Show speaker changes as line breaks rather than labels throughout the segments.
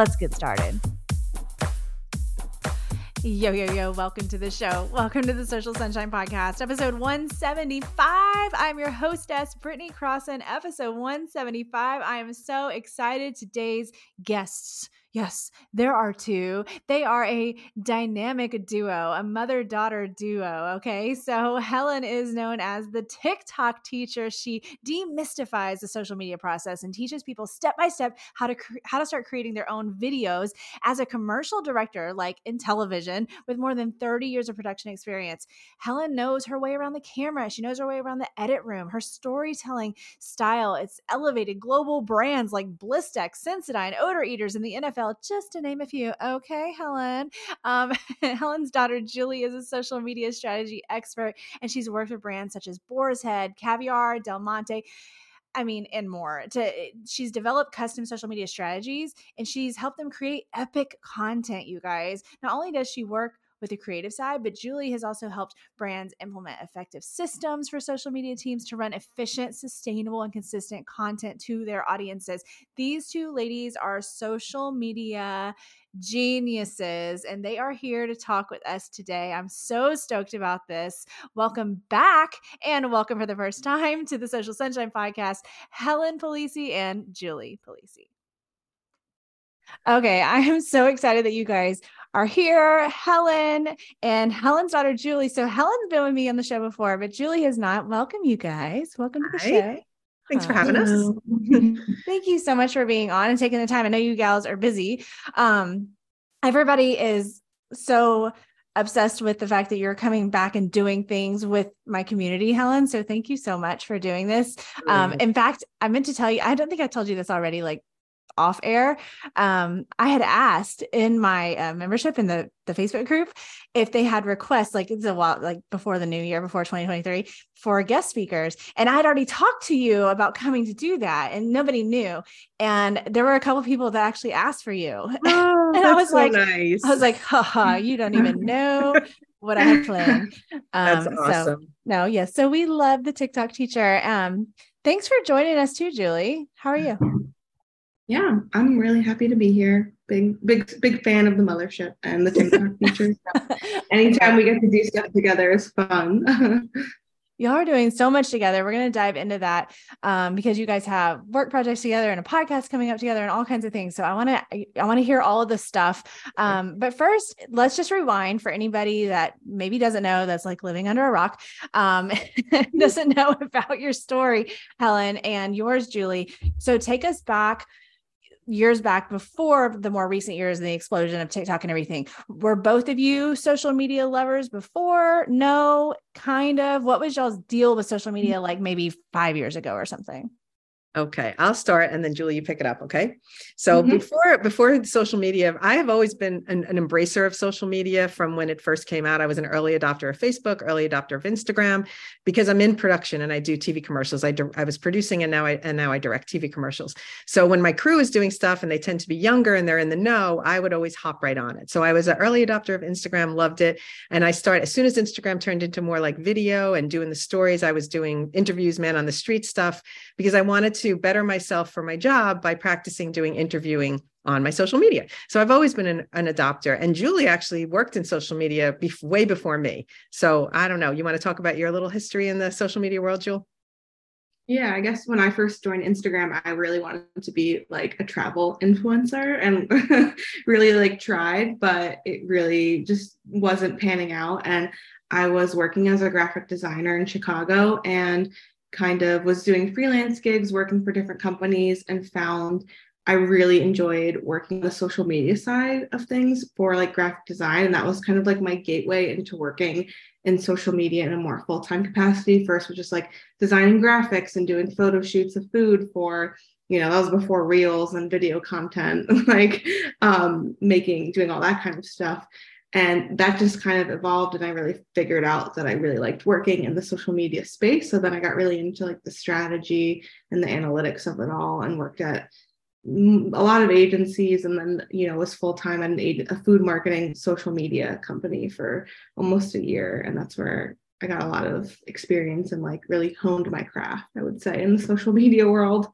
Let's get started. Yo, yo, yo, welcome to the show. Welcome to the Social Sunshine Podcast, episode 175. I'm your hostess, Britney Crosson, episode 175. I am so excited. Today's guests Yes, there are two. They are a dynamic duo, a mother daughter duo. Okay. So Helen is known as the TikTok teacher. She demystifies the social media process and teaches people step by step how to cre- how to start creating their own videos as a commercial director, like in television, with more than 30 years of production experience. Helen knows her way around the camera. She knows her way around the edit room. Her storytelling style, it's elevated global brands like Blistex, Sensodyne, Odor Eaters, and the NFL NFL, just to name a few. Okay, Helen. Um, Helen's daughter, Juli, is a social media strategy expert, and she's worked with brands such as Boar's Head, Caviar, Del Monte. I mean, and more. To eh, she's developed custom social media strategies and she's helped them create epic content, you guys. Not only does she work with the creative side, but Juli has also helped brands implement effective systems for social media teams to run efficient, sustainable, and consistent content to their audiences. These two ladies are social media geniuses, and they are here to talk with us today. I'm so stoked about this. Welcome back, and welcome for the first time to the Social Sunshine Podcast, Helen Polise and Juli Polise. Okay, I am so excited that you guys are here, Helen and Helen's daughter, Juli. So Helen's been with me on the show before, but Juli has not. Welcome, you guys. Welcome to the show.
Thanks for having us.
Thank you so much for being on and taking the time. I know you gals are busy. Um, everybody is so obsessed with the fact that you're coming back and doing things with my community, Helen. So thank you so much for doing this. Um, in fact, I meant to tell you, I don't think I told you this already, like off air, um, I had asked in my uh, membership in the the Facebook group if they had requests, like it's a while, like before the new year, before 2023, for guest speakers. And I had already talked to you about coming to do that, and nobody knew. And there were a couple people that actually asked for you,
oh, and I was so like, nice.
I was like, haha, you don't even know. what I have planned.
Um, That's awesome.
So, no, yes. Yeah, so we love the TikTok teacher. Um, thanks for joining us too, Juli. How are you?
Yeah, I'm really happy to be here. Big, big, big fan of the mothership and the TikTok features. anytime we get to do stuff together is fun.
Y'all are doing so much together. We're going to dive into that um, because you guys have work projects together and a podcast coming up together and all kinds of things. So I want to I want to hear all of this stuff. Um, but first, let's just rewind for anybody that maybe doesn't know that's like living under a rock, um, doesn't know about your story, Helen, and yours, Juli. So take us back years back before the more recent years and the explosion of TikTok and everything. Were both of you social media lovers before? No, kind of. What was y'all's deal with social media mm. like maybe five years ago or something?
Okay, I'll start and then Juli, you pick it up. Okay. So mm-hmm. before before social media, I have always been an, an, embracer of social media from when it first came out. I was an early adopter of Facebook, early adopter of Instagram, because I'm in production and I do TV commercials. I, I was producing and now I and now I direct TV commercials. So when my crew is doing stuff and they tend to be younger and they're in the know, I would always hop right on it. So I was an early adopter of Instagram, loved it, and I started as soon as Instagram turned into more like video and doing the stories. I was doing interviews, man on the street stuff because I wanted to better myself for my job by practicing doing interviewing on my social media. So I've always been an, an adopter. And Juli actually worked in social media be- way before me. So I don't know. You want to talk about your little history in the social media world, Juli?
Yeah, I guess when I first joined Instagram, I really wanted to be like a travel influencer and really like tried, but it really just wasn't panning out. And I was working as a graphic designer in Chicago and kind of was doing freelance gigs, working for different companies, and found I really enjoyed working the social media side of things for like graphic design. And that was kind of like my gateway into working in social media in a more full time capacity. First was just like designing graphics and doing photo shoots of food for you know, that was before reels and video content, like um, making, doing all that kind of stuff. And that just kind of evolved. And I really figured out that I really liked working in the social media space. So then I got really into like the strategy and the analytics of it all and worked at mm, a lot of agencies and then you know was full-time at an, a food marketing social media company for almost a year and that's where i got a lot of experience and like really honed my craft i would say in the social media world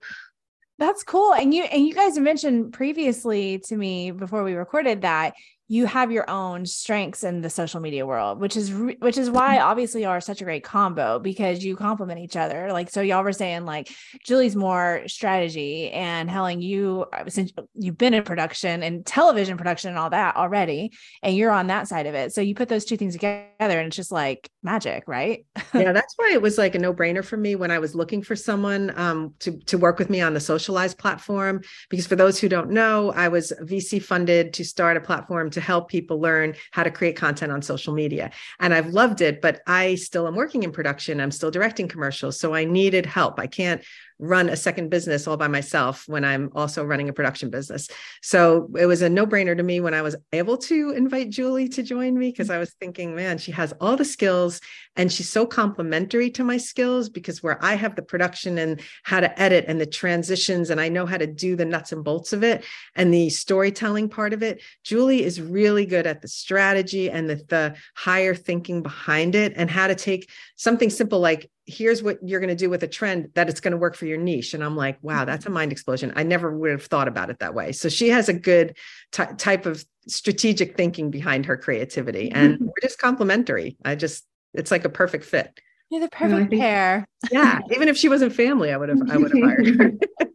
that's cool and you and you guys mentioned previously to me before we recorded that you have your own strengths in the social media world which is re- which is why mm-hmm. obviously y'all are such a great combo because you complement each other. Like so y'all were saying like juli's more strategy and helen you uh, since you've been in production and television production and all that already and you're on that side of it. So you put those two things together and it's just like magic right?
Yeah that's why it was like a no-brainer for me when i was looking for someone um, to, to work with me on the socialized platform because for those who don't know i was vc funded to start a platform to help people learn how to create content on social media. And I've loved it, but I still am working in production. I'm still directing commercials. So I needed help. I can't run a second business all by myself when I'm also running a production business. So it was a no brainer to me when I was able to invite Juli to join me because I was thinking, man, she has all the skills and she's so complementary to my skills because where I have the production and how to edit and the transitions and I know how to do the nuts and bolts of it and the storytelling part of it, Juli is really good at the strategy and the, the higher thinking behind it and how to take something simple like here's what you're going to do with a trend that it's going to work for your niche. And i'm like wow that's a mind explosion. I never would have thought about it that way. So she has a good t- type of strategic thinking behind her creativity and we're just complementary. I just it's like a perfect fit.
You're the perfect think, pair.
Yeah even if she wasn't family i would have i would have hired her.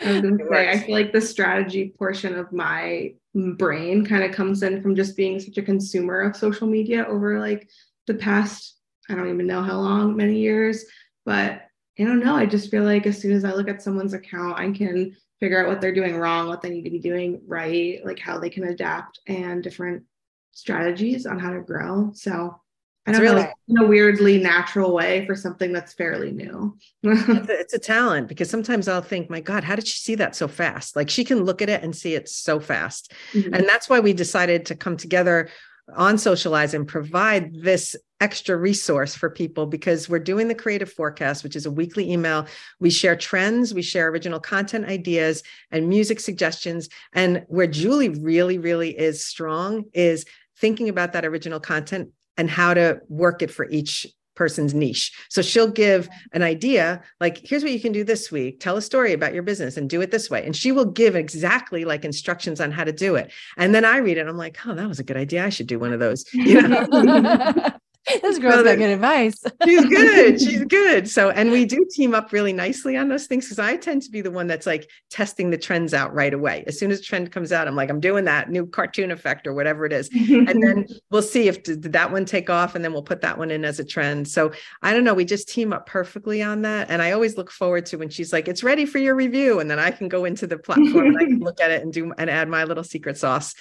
I was gonna say, I feel like the strategy portion of my brain kind of comes in from just being such a consumer of social media over like the past I don't even know how long, many years, but I don't know. I just feel like as soon as I look at someone's account, I can figure out what they're doing wrong, what they need to be doing right, like how they can adapt and different strategies on how to grow. So I don't really, in a weirdly natural way for something that's fairly new.
it's, a, it's, a, talent because sometimes I'll think, my God, how did she see that so fast? Like she can look at it and see it so fast. Mm-hmm. And that's why we decided to come together on Socialize and provide this extra resource for people because we're doing the creative forecast, which is a weekly email. We share trends, we share original content ideas and music suggestions. And where Juli really, really is strong is thinking about that original content and how to work it for each person's niche. So she'll give an idea like, here's what you can do this week. Tell a story about your business and do it this way. And she will give exactly like instructions on how to do it. And then I read it. I'm like, oh, that was a good idea. I should do one of those. You know?
this girl's got good advice.
she's good. She's good. So, and we do team up really nicely on those things because I tend to be the one that's like testing the trends out right away. As soon as trend comes out, I'm like, I'm doing that new cartoon effect or whatever it is. and then we'll see if did that one take off and then we'll put that one in as a trend. So I don't know. We just team up perfectly on that. And I always look forward to when she's like, it's ready for your review. And then I can go into the platform and I can look at it and do and add my little secret sauce.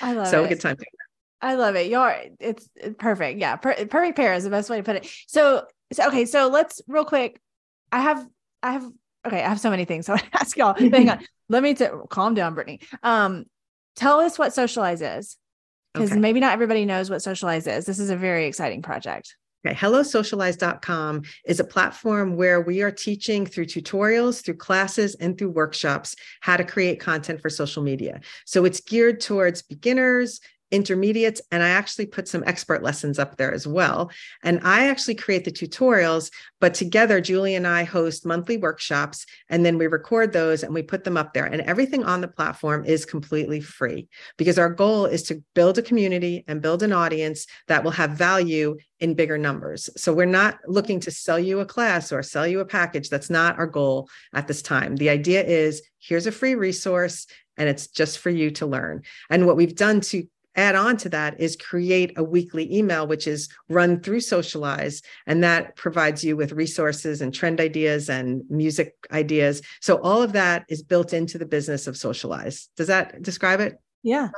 I love it.
so
it.
good time.
I love it. You're it's perfect. Yeah, per- perfect pair is the best way to put it. So, so okay, so let's real quick. I have I have okay, I have so many things. So I ask y'all. hang on. Let me t- calm down, Britney. Um, tell us what Socialize is. Because okay. maybe not everybody knows what Socialize is. This is a very exciting project.
Okay, HelloSocialize.com is a platform where we are teaching through tutorials, through classes, and through workshops how to create content for social media. So it's geared towards beginners, intermediates and I actually put some expert lessons up there as well. And I actually create the tutorials, but together Juli and I host monthly workshops and then we record those and we put them up there. And everything on the platform is completely free because our goal is to build a community and build an audience that will have value in bigger numbers. So we're not looking to sell you a class or sell you a package. That's not our goal at this time. The idea is here's a free resource and it's just for you to learn. And what we've done to add on to that is create a weekly email, which is run through Socialize. And that provides you with resources and trend ideas and music ideas. So all of that is built into the business of Socialize. Does that describe it?
Yeah.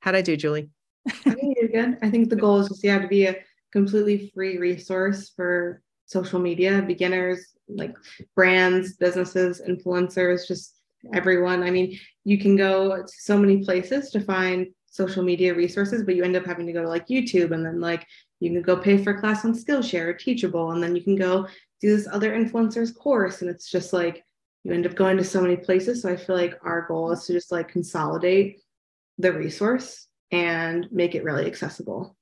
How'd I do, Juli?
I think you're good. I think the goal is just, yeah, to be a completely free resource for social media, beginners, like brands, businesses, influencers, just everyone. I mean, you can go to so many places to find social media resources, but you end up having to go to like YouTube and then like you can go pay for a class on Skillshare or Teachable, and then you can go do this other influencers course. And it's just like you end up going to so many places. So I feel like our goal is to just like consolidate the resource and make it really accessible.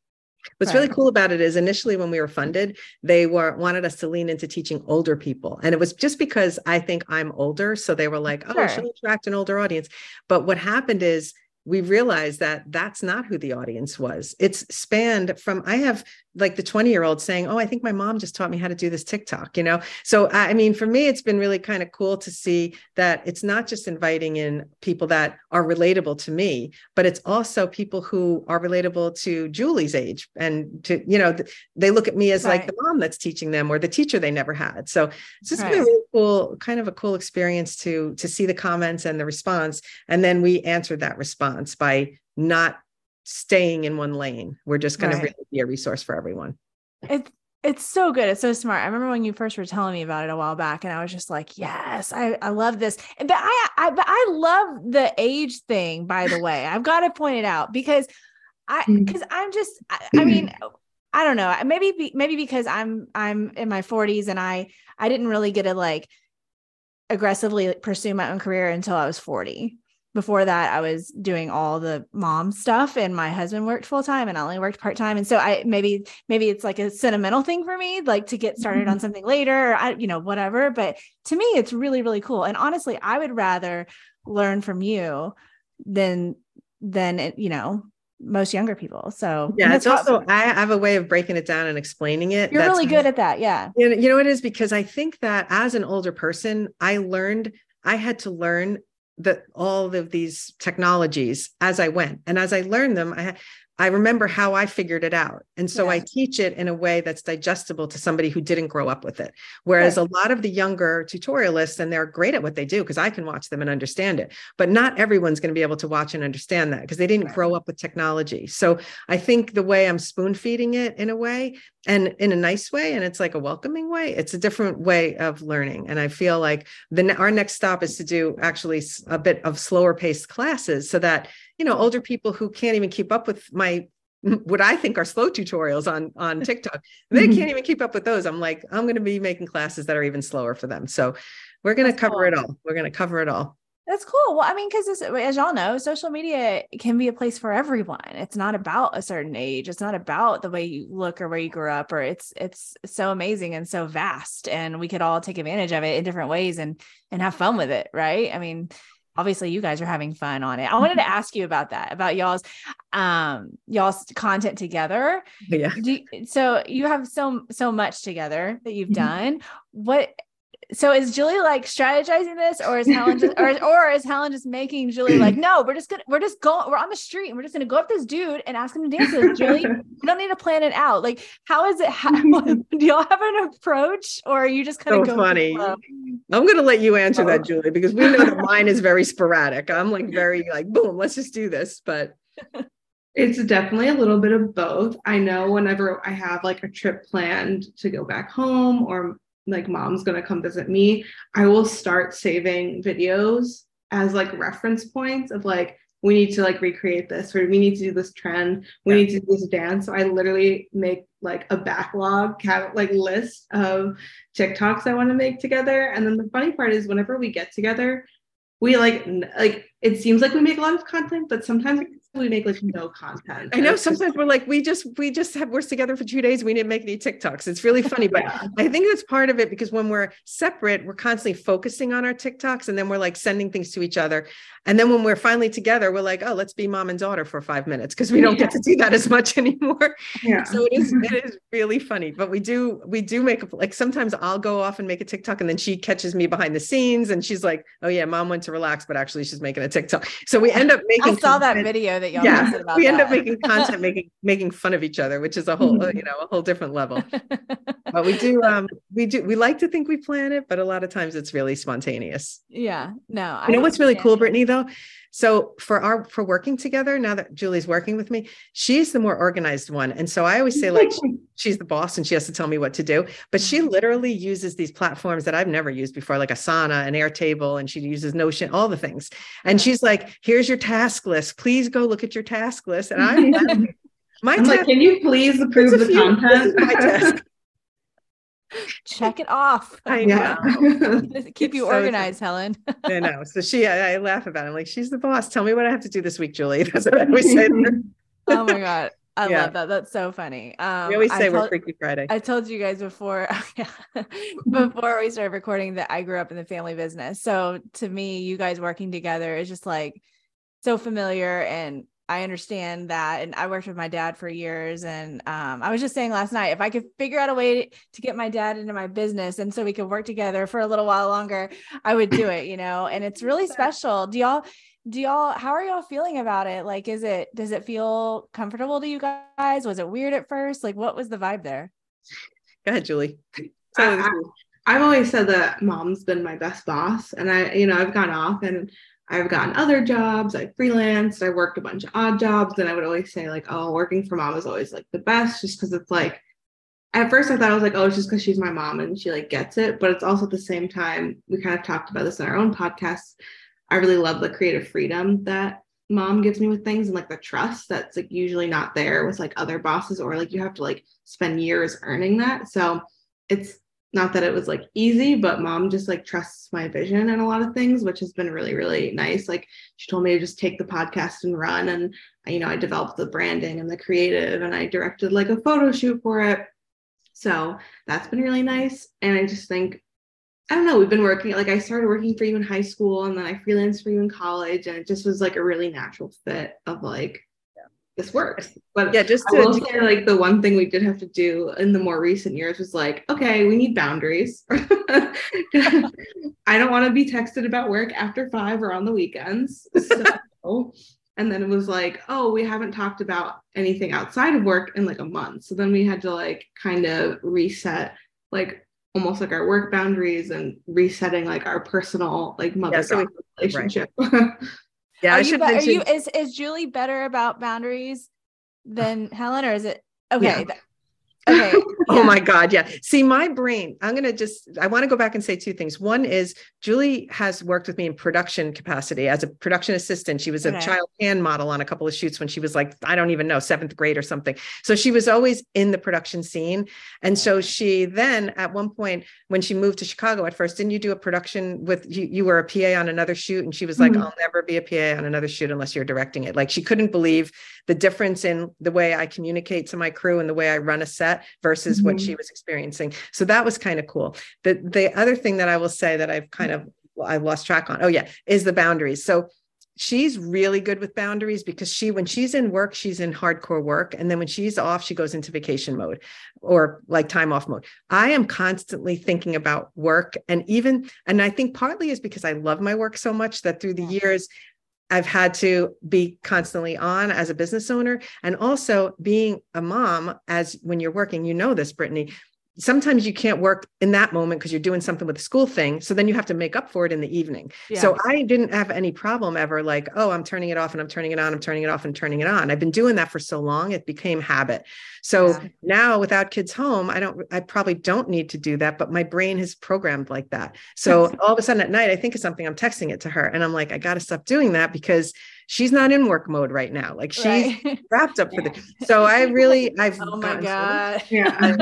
What's really cool about it is initially when we were funded, they were wanted us to lean into teaching older people. And it was just because I think I'm older. So they were like, oh, sure. she'll attract an older audience. But what happened is we realized that that's not who the audience was. It's spanned from, I have like the 20 year old saying, Oh, I think my mom just taught me how to do this TikTok, you know? So, I mean, for me, it's been really kind of cool to see that it's not just inviting in people that are relatable to me, but it's also people who are relatable to Juli's age and to, you know, they look at me as right. like the mom that's teaching them or the teacher they never had. So it's just right. been a really cool, kind of a cool experience to, to see the comments and the response. And then we answered that response by not staying in one lane. We're just going right. to really be a resource for everyone.
It's it's so good. It's so smart. I remember when you first were telling me about it a while back, and I was just like, "Yes, I, I love this." But I, I but I love the age thing. By the way, I've got to point it out because I because mm. I'm just I, I mean I don't know maybe maybe because I'm I'm in my 40s and I I didn't really get to like aggressively pursue my own career until I was 40 before that I was doing all the mom stuff and my husband worked full time and I only worked part time and so I maybe maybe it's like a sentimental thing for me like to get started mm-hmm. on something later or I you know whatever but to me it's really really cool and honestly I would rather learn from you than than you know most younger people. So
yeah, it's also I have a way of breaking it down and explaining it.
You're really good at that. Yeah.
You know, you know it is because I think that as an older person, I learned I had to learn the all of these technologies as I went. And as I learned them, I I remember how I figured it out. And so yeah. I teach it in a way that's digestible to somebody who didn't grow up with it. Whereas right. a lot of the younger tutorialists, and they're great at what they do because I can watch them and understand it, but not everyone's going to be able to watch and understand that because they didn't right. grow up with technology. So I think the way I'm spoon feeding it in a way and in a nice way, and it's like a welcoming way, it's a different way of learning. And I feel like the our next stop is to do actually a bit of slower paced classes so that you know older people who can't even keep up with my what I think are slow tutorials on on TikTok. They mm-hmm. can't even keep up with those. I'm like, I'm going to be making classes that are even slower for them. So we're going to cover cool. it all. We're going to cover it all.
That's cool. Well, I mean, because as y'all know, social media can be a place for everyone. It's not about a certain age. It's not about the way you look or where you grew up. Or it's it's so amazing and so vast, and we could all take advantage of it in different ways and and have fun with it, right? I mean, obviously you guys are having fun on it. I wanted to ask you about that, about y'all's um y'all's content together.
Yeah.
You, so you have so so much together that you've mm-hmm. done. What so is Juli like strategizing this, or is Helen just, or or is Helen just making Juli like, no, we're just gonna we're just going we're on the street and we're just gonna go up this dude and ask him to dance with us, Juli. we don't need to plan it out. Like, how is it? How, do y'all have an approach, or are you just kind of so
funny? I'm gonna let you answer oh. that, Juli, because we know that mine is very sporadic. I'm like very like boom, let's just do this, but.
It's definitely a little bit of both. I know whenever I have like a trip planned to go back home or like mom's gonna come visit me, I will start saving videos as like reference points of like we need to like recreate this or we need to do this trend we yeah. need to do this dance so i literally make like a backlog like list of tiktoks i want to make together and then the funny part is whenever we get together we like like it seems like we make a lot of content but sometimes we make like no content.
I know sometimes we're like, we just we just have we're together for two days. We didn't make any TikToks. It's really funny, but yeah. I think that's part of it because when we're separate, we're constantly focusing on our TikToks and then we're like sending things to each other. And then when we're finally together, we're like, oh, let's be mom and daughter for five minutes because we don't yeah. get to do that as much anymore. Yeah. So it is it is really funny. But we do we do make a, like sometimes I'll go off and make a TikTok and then she catches me behind the scenes and she's like, oh yeah, mom went to relax, but actually she's making a TikTok. So we end up making.
I saw that video that y'all
yeah, we
end
that. up making content, making making fun of each other, which is a whole you know a whole different level. but we do um we do we like to think we plan it, but a lot of times it's really spontaneous.
Yeah, no.
I know what's really cool, Britney? Though So for our for working together, now that Juli's working with me, she's the more organized one. And so I always say like she, she's the boss and she has to tell me what to do. But she
Mm-hmm.
literally uses these platforms that I've never used before, like Asana and Airtable, and she uses Notion, all the things. And she's like, "Here's your task list. Please go look at your task list." And I'm my
I'm like, can you please approve the
few- this is
content?
Check it off.
I
yeah.
Keep
It's
you
so
organized, Helen.
I know. So she, I, I laugh about it. I'm like, she's the boss. Tell me what I have to do this week, Juli. That's what I always say.
oh my god. I
Yeah.
love that. That's so funny. Um
We always say we're Freaky Friday.
I told you guys before, before we started recording that I grew up in the family business. So to me, you guys working together is just like so familiar and I understand that. And I worked with my dad for years. And um, I was just saying last night, if I could figure out a way to get my dad into my business and so we could work together for a little while longer, I would do it, you know, and it's really special. Do y'all do y'all how are y'all feeling about it? Like is it does it feel comfortable to you guys? Was it weird at first? Like what was the vibe there?
Go ahead, Juli.
I- I- I've always said that mom's been my best boss. And I, you know, I've gone off and I've gotten other jobs. I freelanced. I worked a bunch of odd jobs. And I would always say, like, oh, working for mom is always like the best, just because it's like, at first I thought I was like, oh, it's just because she's my mom and she like gets it. But it's also at the same time, we kind of talked about this in our own podcast. I really love the creative freedom that mom gives me with things and like the trust that's like usually not there with like other bosses or like you have to like spend years earning that. So it's not that it was like easy, but mom just like trusts my vision in a lot of things, which has been really, really nice. Like she told me to just take the podcast and run. And, you know, I developed the branding and the creative and I directed like a photo shoot for it. So that's been really nice. And I just think, I don't know, we've been working, like I started working for you in high school and then I freelanced for you in college. And it just was like a really natural fit of like, this works. But
Yeah, just
I will
to,
say, like the one thing we did have to do in the more recent years was like, okay, we need boundaries. I don't want to be texted about work after five or on the weekends. So, and then it was like, oh, we haven't talked about anything outside of work in like a month. So then we had to like kind of reset, like almost like our work boundaries and resetting like our personal like mother
so we-
relationship.
yeah,
are
I
you,
should
be- are you is is Juli better about boundaries than Helen or is it okay?
Yeah.
Okay.
Oh my God. Yeah. See, my brain, I'm going to just, I want to go back and say two things. One is Juli has worked with me in production capacity as a production assistant. She was a
Okay.
child hand model on a couple of shoots when she was like, I don't even know, seventh grade or something. So she was always in the production scene. And so she then, at one point, when she moved to Chicago at first, didn't you do a production with you? You were a PA on another shoot. And she was like,
Mhm.
I'll never be a PA on another shoot unless you're directing it. Like she couldn't believe the difference in the way I communicate to my crew and the way I run a set versus what
Mhm.
she was experiencing. So that was kind of cool. The the other thing that I will say that I've kind of I lost track on. Oh yeah, is the boundaries. So she's really good with boundaries because she when she's in work she's in hardcore work and then when she's off she goes into vacation mode or like time off mode i am constantly thinking about work and even and i think partly is because i love my work so much that through the years I've had to be constantly on as a business owner and also being a mom as when you're working, you know this, Britney. Sometimes you can't work in that moment because you're doing something with a school thing. So then you have to make up for it in the evening. So I didn't have any problem ever like, oh, I'm turning it off and I'm turning it on, I'm turning it off and turning it on. I've been doing that for so long, it became habit. So
Yeah.
now without kids home, I don't, I probably don't need to do that, but my brain has programmed like that. So all of a sudden at night, I think of something, I'm texting it to her and I'm like, I got to stop doing that because she's not in work mode right now. Like she's
Right.
wrapped up for the, so I really, I've,
oh my god.
yeah.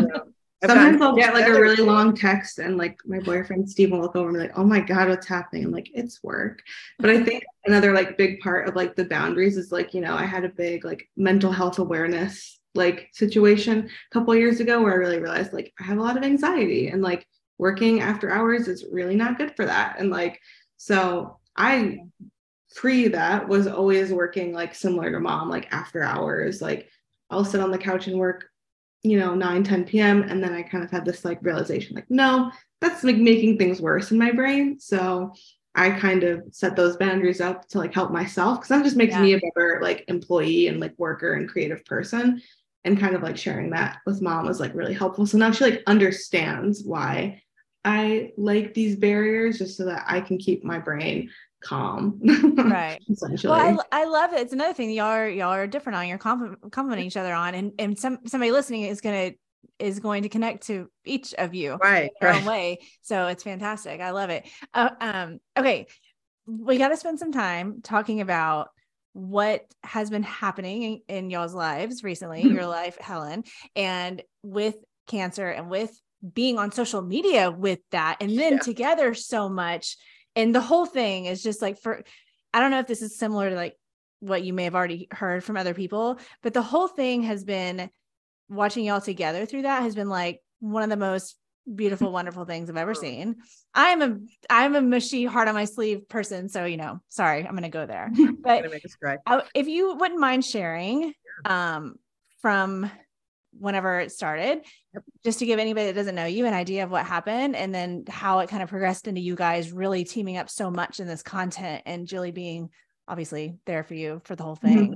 I've
Sometimes I'll get like a really long text and like my boyfriend Steve will look over and be like, oh my God, what's happening? I'm like, it's work. But I think another like big part of like the boundaries is like, you know, I had a big like mental health awareness like situation a couple years ago where I really realized like I have a lot of anxiety and like working after hours is really not good for that. And like, so I pre that was always working like similar to mom, like after hours, like I'll sit on the couch and work you know 9 10 p.m and then i kind of had this like realization like no that's like making things worse in my brain so i kind of set those boundaries up to like help myself because that just makes
Yeah.
me a better like employee and like worker and creative person and kind of like sharing that with mom was like really helpful so now she like understands why i like these barriers just so that i can keep my brain calm.
right. Essentially. Well, I, I love it. It's another thing y'all are y'all are different on. You're complimenting each other on, and and some somebody listening is gonna is going to connect to each of you
right
their
right.
own way. So it's fantastic. I love it. Uh, um, okay, we got to spend some time talking about what has been happening in, in y'all's lives recently, your life, Helen, and with cancer and with being on social media with that, and then yeah. together so much. And the whole thing is just like for, I don't know if this is similar to like what you may have already heard from other people, but the whole thing has been watching y'all together through that has been like one of the most beautiful, wonderful things I've ever seen. I'm a I'm a mushy heart on my sleeve person, so you know, sorry, I'm gonna go there. But I, if you wouldn't mind sharing, um, from whenever it started, just to give anybody that doesn't know you an idea of what happened, and then how it kind of progressed into you guys really teaming up so much in this content, and Juli being obviously there for you for the whole thing. Mm-hmm.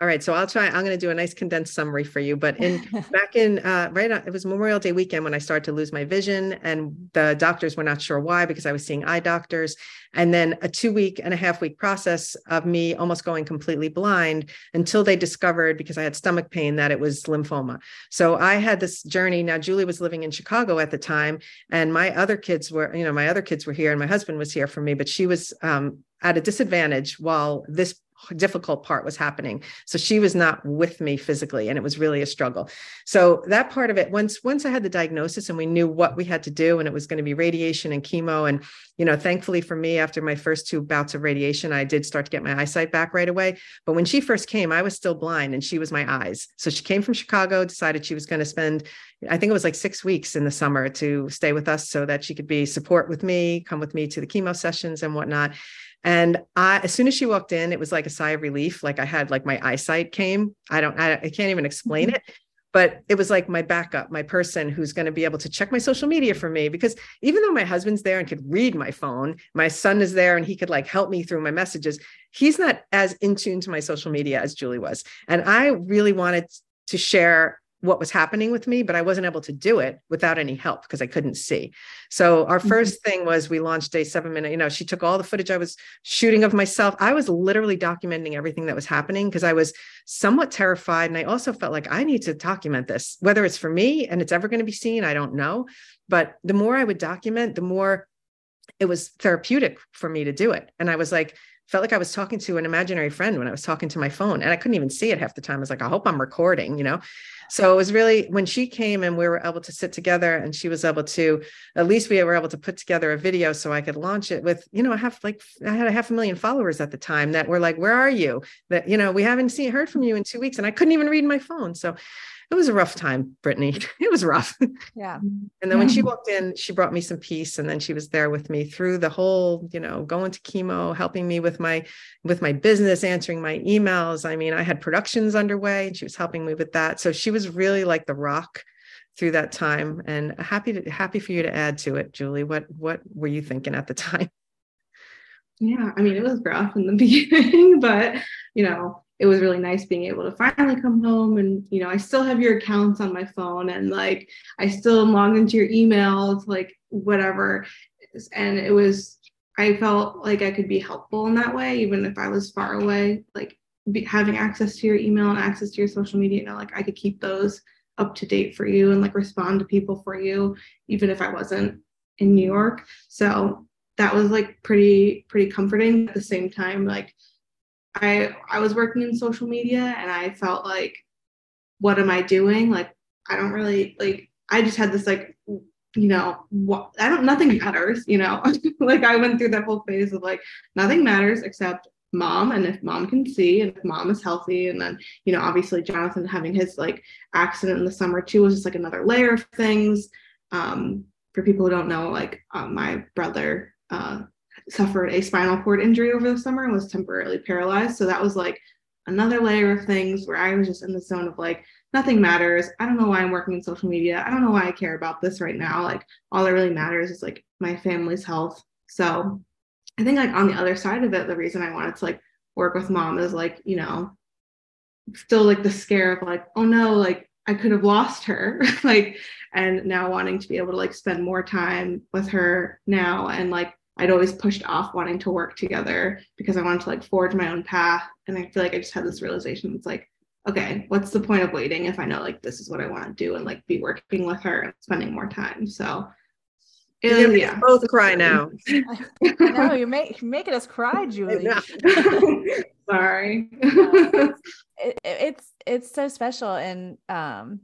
All right, so I'll try. I'm going to do a nice condensed summary for you. But in back in uh, right, on, it was Memorial Day weekend when I started to lose my vision, and the doctors were not sure why because I was seeing eye doctors, and then a two week and a half week process of me almost going completely blind until they discovered because I had stomach pain that it was lymphoma. So I had this journey. Now Juli was living in Chicago at the time, and my other kids were, you know, my other kids were here, and my husband was here for me, but she was um, at a disadvantage while this difficult part was happening. So she was not with me physically and it was really a struggle. So that part of it once once i had the diagnosis and we knew what we had to do and it was going to be radiation and chemo and you know thankfully for me after my first two bouts of radiation i did start to get my eyesight back right away. But when she first came i was still blind and she was my eyes. So she came from chicago decided she was going to spend i think it was like six weeks in the summer to stay with us so that she could be support with me come with me to the chemo sessions and whatnot and I, as soon as she walked in, it was like a sigh of relief. Like I had like my eyesight came. I don't, I, I can't even explain mm-hmm. it, but it was like my backup, my person who's going to be able to check my social media for me. Because even though my husband's there and could read my phone, my son is there and he could like help me through my messages. He's not as in tune to my social media as Juli was. And I really wanted to share what was happening with me, but I wasn't able to do it without any help because I couldn't see. So our 1st mm-hmm. thing was we launched a seven minute, you know, she took all the footage I was shooting of myself. I was literally documenting everything that was happening because I was somewhat terrified. And I also felt like I need to document this, whether it's for me and it's ever going to be seen, I don't know. But the more I would document, the more it was therapeutic for me to do it. And I was like, felt like I was talking to an imaginary friend when I was talking to my phone and I couldn't even see it half the time. I was like, I hope I'm recording, you know? So it was really when she came and we were able to sit together and she was able to, at least we were able to put together a video so I could launch it with, you know, I have like, I had a half a million followers at the time that were like, where are you? That, you know, we haven't seen, heard from you in two weeks and I couldn't even read my phone. So it was a rough time, Britney. It was rough.
Yeah.
And then when she walked in, she brought me some peace. And then she was there with me through the whole, you know, going to chemo, helping me with my with my business, answering my emails. I mean, I had productions underway and she was helping me with that. So she was really like the rock through that time. And happy to happy for you to add to it, Juli. What what were you thinking at the time?
Yeah, I mean, it was rough in the beginning, but you know, it was really nice being able to finally come home and you know i still have your accounts on my phone and like i still log into your emails like whatever. And it was i felt like i could be helpful in that way even if i was far away like be, having access to your email and access to your social media you know like i could keep those up to date for you and like respond to people for you even if i wasn't in new york. So that was like pretty pretty comforting at the same time like I I was working in social media and I felt like what am I doing? Like I don't really like I just had this like you know what I don't nothing matters, you know. like I went through that whole phase of like nothing matters except mom and if mom can see and if mom is healthy and then you know obviously Jonathan having his like accident in the summer too was just like another layer of things um for people who don't know like uh, my brother uh suffered a spinal cord injury over the summer and was temporarily paralyzed. So that was like another layer of things where I was just in the zone of like, nothing matters. I don't know why I'm working in social media. I don't know why I care about this right now. Like, all that really matters is like my family's health. So I think like on the other side of it, the reason I wanted to like work with mom is like, you know, still like the scare of like, oh no, like I could have lost her. like, and now wanting to be able to like spend more time with her now and like I'd always pushed off wanting to work together because I wanted to like forge my own path. And I feel like I just had this realization. It's like, okay, what's the point of waiting if I know like this is what I want to do and like be working with her and spending more time. So
it, yeah, both cry now.
I know you're, make, you're making us cry, Juli.
Sorry.
it, it's it's so special and um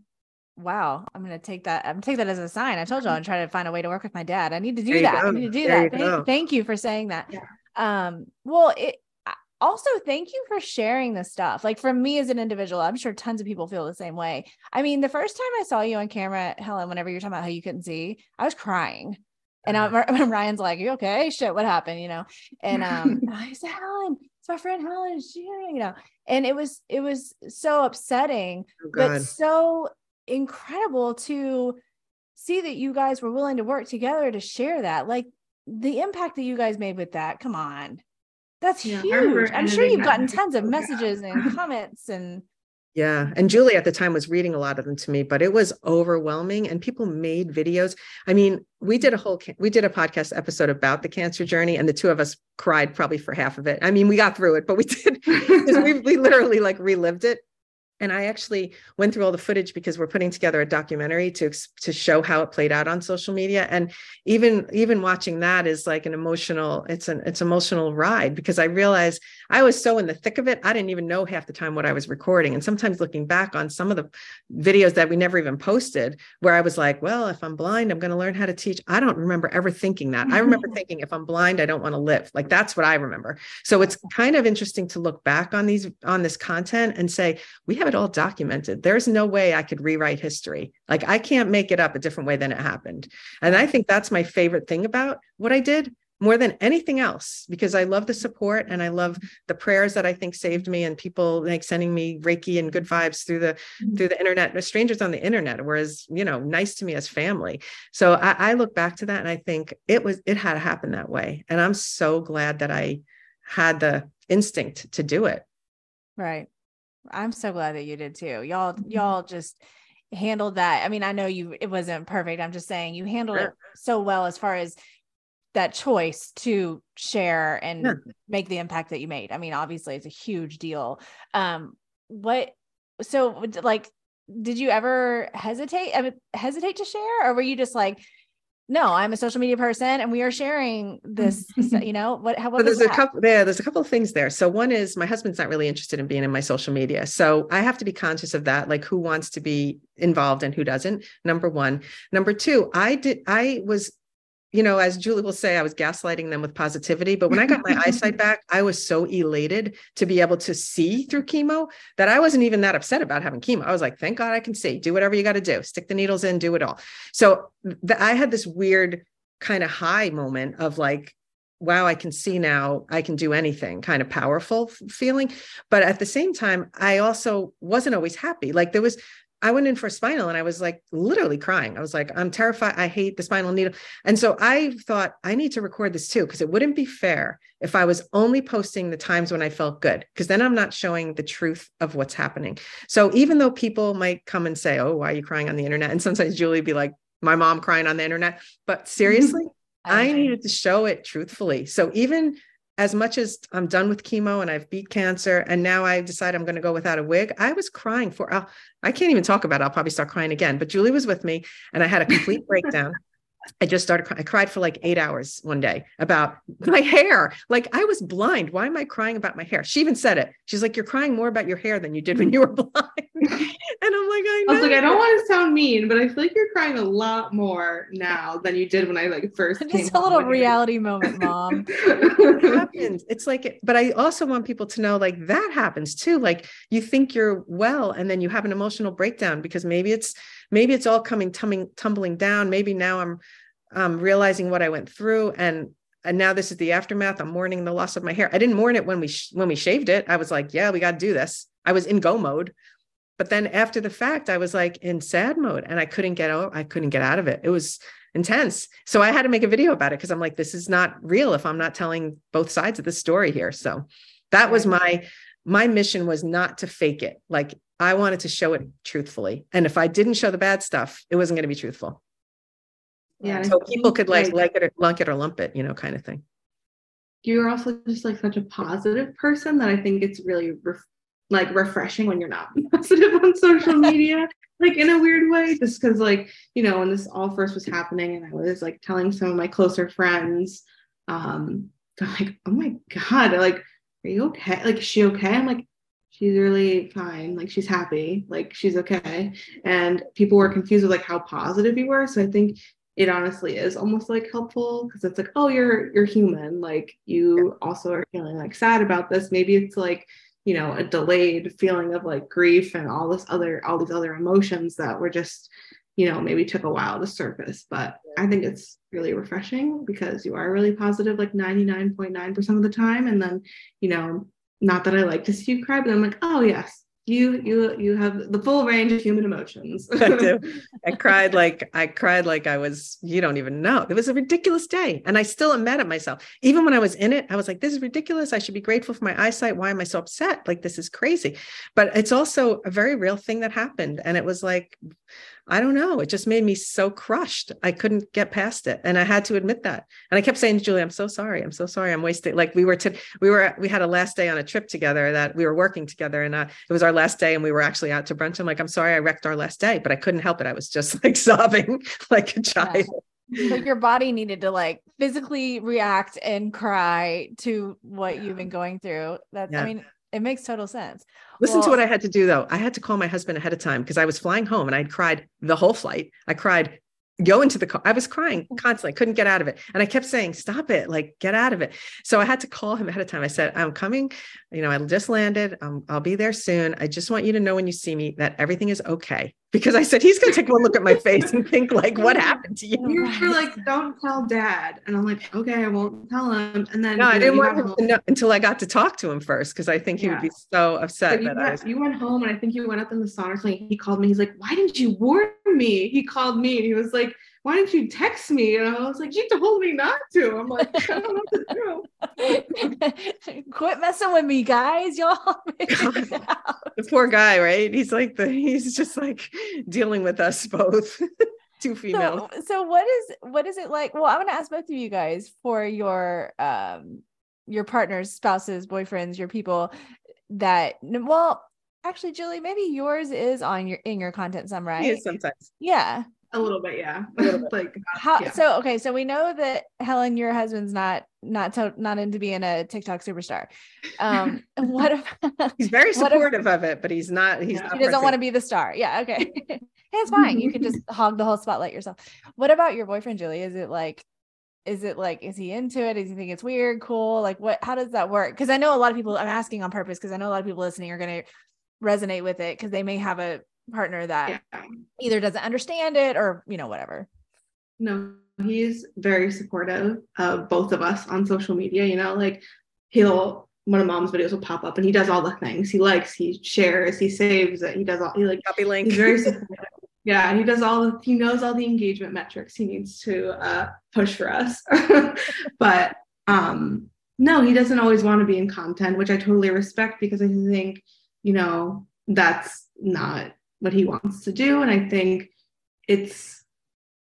wow i'm gonna take that i'm take that as a sign i told you i'm trying to find a way to work with my dad i need to do that go. i need to do there that thank, thank, you for saying that yeah. um well it also thank you for sharing this stuff like for me as an individual i'm sure tons of people feel the same way i mean the first time i saw you on camera helen whenever you're talking about how you couldn't see i was crying and I, uh-huh. Ryan's like, "You okay? Shit, what happened?" You know. And um, I said, "Helen, it's my friend Helen. She, you know." And it was it was so upsetting, oh, but so incredible to see that you guys were willing to work together to share that. Like the impact that you guys made with that. Come on, that's yeah, huge. I'm sure you've gotten tons of messages and comments and
yeah. And Juli at the time was reading a lot of them to me, but it was overwhelming and people made videos. I mean, we did a whole we did a podcast episode about the cancer journey and the two of us cried probably for half of it. I mean, we got through it, but we did we, we literally like relived it and I actually went through all the footage because we're putting together a documentary to to show how it played out on social media. And even even watching that is like an emotional. It's an it's emotional ride because I realized I was so in the thick of it. I didn't even know half the time what I was recording. And sometimes looking back on some of the videos that we never even posted, where I was like, well, if I'm blind, I'm going to learn how to teach. I don't remember ever thinking that. I remember thinking, if I'm blind, I don't want to live. Like that's what I remember. So it's kind of interesting to look back on these on this content and say we have have it all documented. There's no way I could rewrite history. Like I can't make it up a different way than it happened. And I think that's my favorite thing about what I did more than anything else because I love the support and I love the prayers that I think saved me and people like sending me Reiki and good vibes through the mm-hmm. through the internet, strangers on the internet, whereas you know, nice to me as family. So I, I look back to that and I think it was it had to happen that way. And I'm so glad that I had the instinct to do it.
Right. I'm so glad that you did too. Y'all, y'all just handled that. I mean, I know you it wasn't perfect. I'm just saying you handled sure. it so well as far as that choice to share and yeah. make the impact that you made. I mean, obviously it's a huge deal. Um what so like did you ever hesitate I mean, hesitate to share or were you just like no, I'm a social media person and we are sharing this, you know, what, how, what
there's a couple there, there's a couple of things there. So one is my husband's not really interested in being in my social media. So I have to be conscious of that, like who wants to be involved and who doesn't. Number one, number two, I did, I was you know, as Juli will say, I was gaslighting them with positivity. But when I got my eyesight back, I was so elated to be able to see through chemo that I wasn't even that upset about having chemo. I was like, thank God I can see. Do whatever you got to do. Stick the needles in, do it all. So the, I had this weird kind of high moment of like, wow, I can see now, I can do anything kind of powerful feeling. But at the same time, I also wasn't always happy. Like there was I went in for a spinal and I was like literally crying. I was like, I'm terrified. I hate the spinal needle. And so I thought I need to record this too, because it wouldn't be fair if I was only posting the times when I felt good, because then I'm not showing the truth of what's happening. So even though people might come and say, Oh, why are you crying on the internet? And sometimes Juli be like, My mom crying on the internet. But seriously, I needed to show it truthfully. So even as much as I'm done with chemo and I've beat cancer and now I decide I'm going to go without a wig, I was crying for, I'll, I can not even talk about it. I'll probably start crying again. But Juli was with me and I had a complete breakdown. I just started I cried for like eight hours one day about my hair. Like I was blind. Why am I crying about my hair? She even said it. She's like, You're crying more about your hair than you did when you were blind. And I'm I,
I was like, I don't want to sound mean, but I feel like you're crying a lot more now than you did when I like first
Just a little reality moment, mom.
it happens. It's like, but I also want people to know like that happens too. Like you think you're well and then you have an emotional breakdown because maybe it's maybe it's all coming tumbling tumbling down. Maybe now i'm um, realizing what i went through and and now this is the aftermath. I'm mourning the loss of my hair. I didn't mourn it when we sh- when we shaved it. I was like yeah we got to do this. I was in go mode but then after the fact i was like in sad mode and i couldn't get out i couldn't get out of it it was intense so i had to make a video about it because i'm like this is not real if i'm not telling both sides of the story here so that was my my mission was not to fake it like I wanted to show it truthfully. And if I didn't show the bad stuff, it wasn't going to be truthful.
Yeah.
So people could like like it or like it or lump it, you know, kind of thing.
You're also just like such a positive person that I think it's really like refreshing when you're not positive on social media, like in a weird way. Just because, like, you know, when this all first was happening, and I was like telling some of my closer friends, um, they're like, "Oh my god, like, are you okay? Like, is she okay?" I'm like, she's really fine like she's happy like she's okay and people were confused with like how positive you were so i think it honestly is almost like helpful because it's like oh you're you're human like you also are feeling like sad about this maybe it's like you know a delayed feeling of like grief and all this other all these other emotions that were just you know maybe took a while to surface. But i think it's really refreshing because you are really positive like 99.9% of the time. And then you know not that I like to see you cry, but I'm like, oh yes, you you you have the full range of human emotions.
I do. I cried like I cried like I was, you don't even know. It was a ridiculous day. And I still am mad at myself. Even when I was in it, I was like, this is ridiculous. I should be grateful for my eyesight. Why am I so upset? Like this is crazy. But it's also a very real thing that happened. And it was like, I don't know. It just made me so crushed. I couldn't get past it. And I had to admit that. And I kept saying to Juli, I'm so sorry. I'm so sorry. I'm wasting. Like we were, to, we were, we had a last day on a trip together that we were working together and uh, it was our last day and we were actually out to brunch. I'm like, I'm sorry. I wrecked our last day, but I couldn't help it. I was just like sobbing like a child.
Yeah. But your body needed to like physically react and cry to what you've been going through. That's, yeah. I mean, it makes total sense.
Listen well, to what I had to do though. I had to call my husband ahead of time because I was flying home and I'd cried the whole flight. I cried go into the car. I was crying mm. constantly, couldn't get out of it. And I kept saying, stop it, like get out of it. So I had to call him ahead of time. I said, I'm coming, you know, I just landed. Um, I'll be there soon. I just want you to know when you see me that everything is okay because I said he's going to take one look at my face and think like, what happened to you?
You were like, don't tell dad, and I'm like, okay, I won't tell him. And then
no, I didn't want him to know until I got to talk to him first because I think he yeah. would be so upset.
You went, was... you, went, home and I think you went up in the sauna. So he called me. He's like, why didn't you warn me? He called me and he was like, why didn't you text me? And I was like, you told me not to. I'm like, I don't know
what to do. Quit messing with me, guys. Y'all.
the poor guy, right? He's like the he's just like dealing with us both. Two females.
So, so what is what is it like? Well, I'm gonna ask both of you guys for your um your partners, spouses, boyfriends, your people that well actually Juli, maybe yours is on your in your content some, right?
Yeah, sometimes.
Yeah.
A little bit, yeah. Little bit. like
how yeah. so okay, so we know that Helen, your husband's not not to, not into being a TikTok superstar. Um what if
he's very supportive if, of it, but he's not he's
not he doesn't want to be the star. Yeah, okay. hey, it's fine. You can just hog the whole spotlight yourself. What about your boyfriend, Juli? Is it like is it like is he into it does he think it's weird cool like what how does that work because i know a lot of people i'm asking on purpose because i know a lot of people listening are going to resonate with it because they may have a partner that yeah. either doesn't understand it or you know whatever.
No he's very supportive of both of us on social media you know like he'll one of mom's videos will pop up and he does all the things. He likes he shares he saves it he does all he like
copy link.
he's very supportive. Yeah he does all the, he knows all the engagement metrics he needs to uh, push for us. But um no he doesn't always want to be in content which i totally respect because i think you know that's not what he wants to do. And I think it's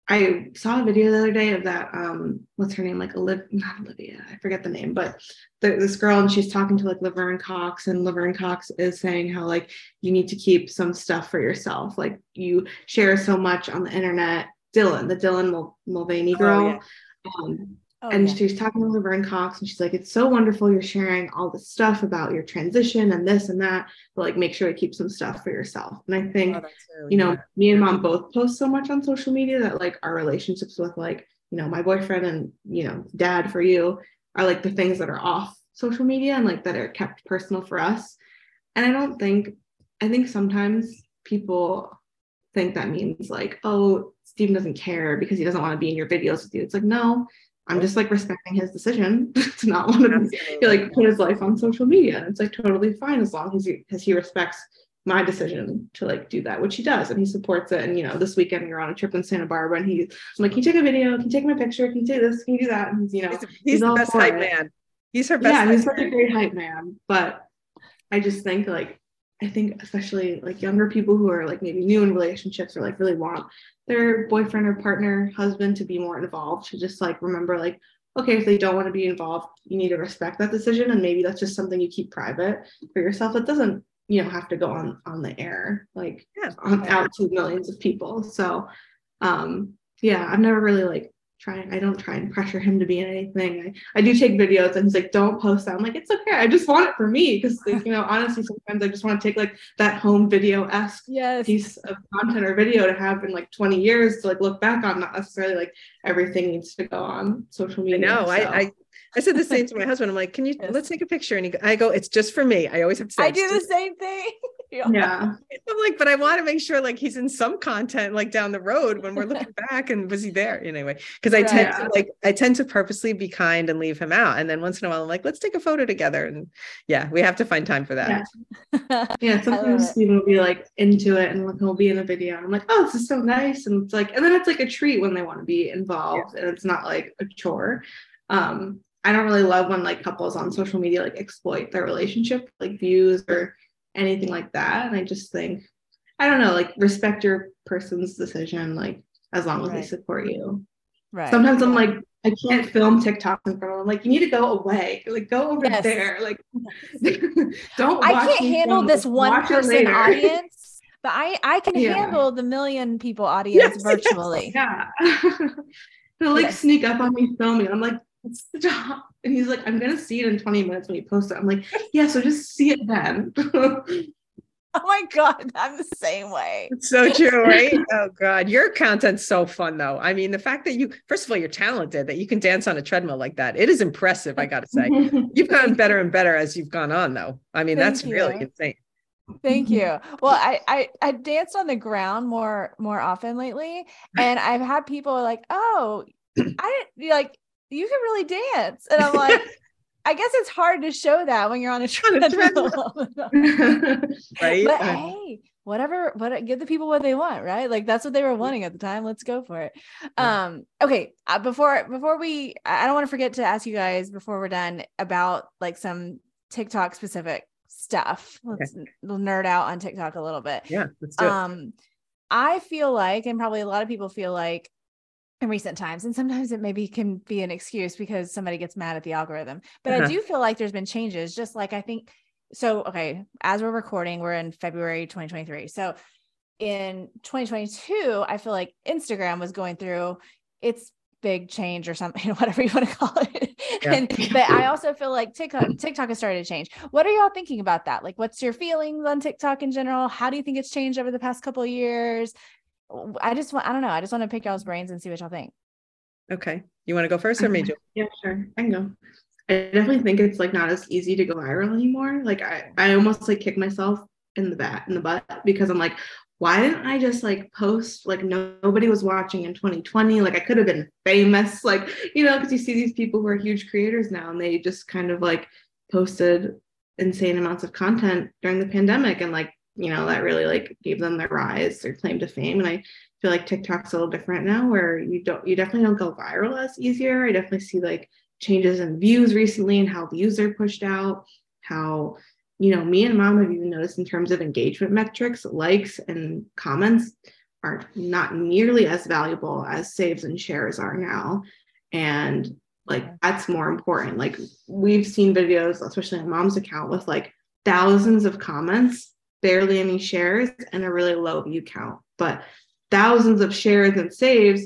I saw a video the other day of that um what's her name like Olivia not Olivia I forget the name but the, this girl and she's talking to like Laverne Cox and Laverne Cox is saying how like you need to keep some stuff for yourself like you share so much on the internet Dylan the Dylan Mulvaney girl oh, yeah. um, Oh, and yeah. she's talking to Laverne Cox and she's like, It's so wonderful you're sharing all this stuff about your transition and this and that, but like make sure to keep some stuff for yourself. And I think, oh, you know, yeah. me and mom both post so much on social media that like our relationships with like, you know, my boyfriend and, you know, dad for you are like the things that are off social media and like that are kept personal for us. And I don't think, I think sometimes people think that means like, oh, Stephen doesn't care because he doesn't want to be in your videos with you. It's like, no, I'm just like respecting his decision to not want to be, like put his life on social media. And it's like totally fine as long as he as he respects my decision to like do that, which he does, and he supports it. And you know, this weekend you're on a trip in Santa Barbara, and he's I'm like, can you take a video? Can you take my picture? Can you take this? Can you do that? And he's you know,
he's, he's, he's the best hype it. man. He's her best.
Yeah, he's such a great hype man. But I just think like I think especially like younger people who are like maybe new in relationships or like really want their boyfriend or partner, husband to be more involved, to just like remember like, okay, if they don't want to be involved, you need to respect that decision. And maybe that's just something you keep private for yourself. It doesn't, you know, have to go on on the air, like yeah. on, out to millions of people. So um yeah, I've never really like trying i don't try and pressure him to be in anything. I, I do take videos and he's like don't post that. I'm like it's okay. I just want it for me. Because like, you know honestly sometimes i just want to take like that home video esque
yes.
piece of content or video to have in like 20 years to like look back on not necessarily like everything needs to go on social media
know. So. I, I I said the same to my husband. I'm like, can you yes. let's take a picture? And he, I go, it's just for me. I always have to say,
I do the same thing.
yeah.
I'm like, but I want to make sure like he's in some content like down the road when we're looking back and was he there anyway? Because I right. tend to like I tend to purposely be kind and leave him out. And then once in a while I'm like, let's take a photo together. And yeah, we have to find time for that.
Yeah, yeah sometimes Stephen will be like into it and he'll be in a video. And I'm like, oh, this is so nice. And it's like, and then it's like a treat when they want to be involved yeah. and it's not like a chore. Um, I don't really love when like couples on social media like exploit their relationship, like views or anything like that. And I just think, I don't know, like respect your person's decision, like as long as right. they support you.
Right.
Sometimes I'm like, I can't film TikTok in front of them. Like, you need to go away. Like, go over yes. there. Like, don't.
I can't handle this one person audience, but I I can yeah. handle the million people audience yes, virtually.
Yes. Yeah. They'll like sneak up on me filming. I'm like, stop. And he's like, I'm gonna see it in 20 minutes when you post it. I'm like, yeah, so just see it then.
Oh my God, I'm the same way.
It's so true, right? oh God, your content's so fun though. I mean, the fact that you, first of all, you're talented, that you can dance on a treadmill like that. It is impressive, I gotta say. you've gotten better and better as you've gone on though. I mean, Thank that's you. really insane.
Thank you. Mm-hmm. Well, I, I I danced on the ground more more often lately, and I've had people like, "Oh, I didn't like you can really dance. And I'm like, I guess it's hard to show that when you're on a treadmill. right. But hey, whatever, what give the people what they want, right? Like that's what they were wanting at the time. Let's go for it. Um, okay. Uh, before before we I don't want to forget to ask you guys before we're done about like some TikTok specific stuff. Let's okay. nerd out on TikTok a little bit.
Yeah, let's do
um, it. I feel like, and probably a lot of people feel like in recent times and sometimes it maybe can be an excuse because somebody gets mad at the algorithm but uh-huh. i do feel like there's been changes just like i think so okay as we're recording we're in february 2023 so in 2022 i feel like instagram was going through its big change or something whatever you want to call it yeah. and but i also feel like tiktok tiktok has started to change what are y'all thinking about that like what's your feelings on tiktok in general how do you think it's changed over the past couple of years I just want, I don't know. I just want to pick y'all's brains and see what y'all think.
Okay. You want to go first or me,
Yeah, sure. I can go. I definitely think it's like not as easy to go viral anymore. Like I, I almost like kick myself in the back in the butt because I'm like, why didn't I just like post like no, nobody was watching in 2020? Like I could have been famous, like, you know, because you see these people who are huge creators now and they just kind of like posted insane amounts of content during the pandemic and like you know, that really like gave them their rise, their claim to fame. And I feel like TikTok's a little different now where you don't, you definitely don't go viral as easier. I definitely see like changes in views recently and how views are pushed out, how, you know, me and mom have even noticed in terms of engagement metrics, likes and comments are not nearly as valuable as saves and shares are now. And like that's more important. Like we've seen videos, especially on mom's account, with like thousands of comments barely any shares and a really low view count, but thousands of shares and saves,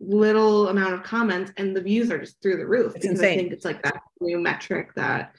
little amount of comments, and the views are just through the roof.
It's because insane. I
think it's like that new metric that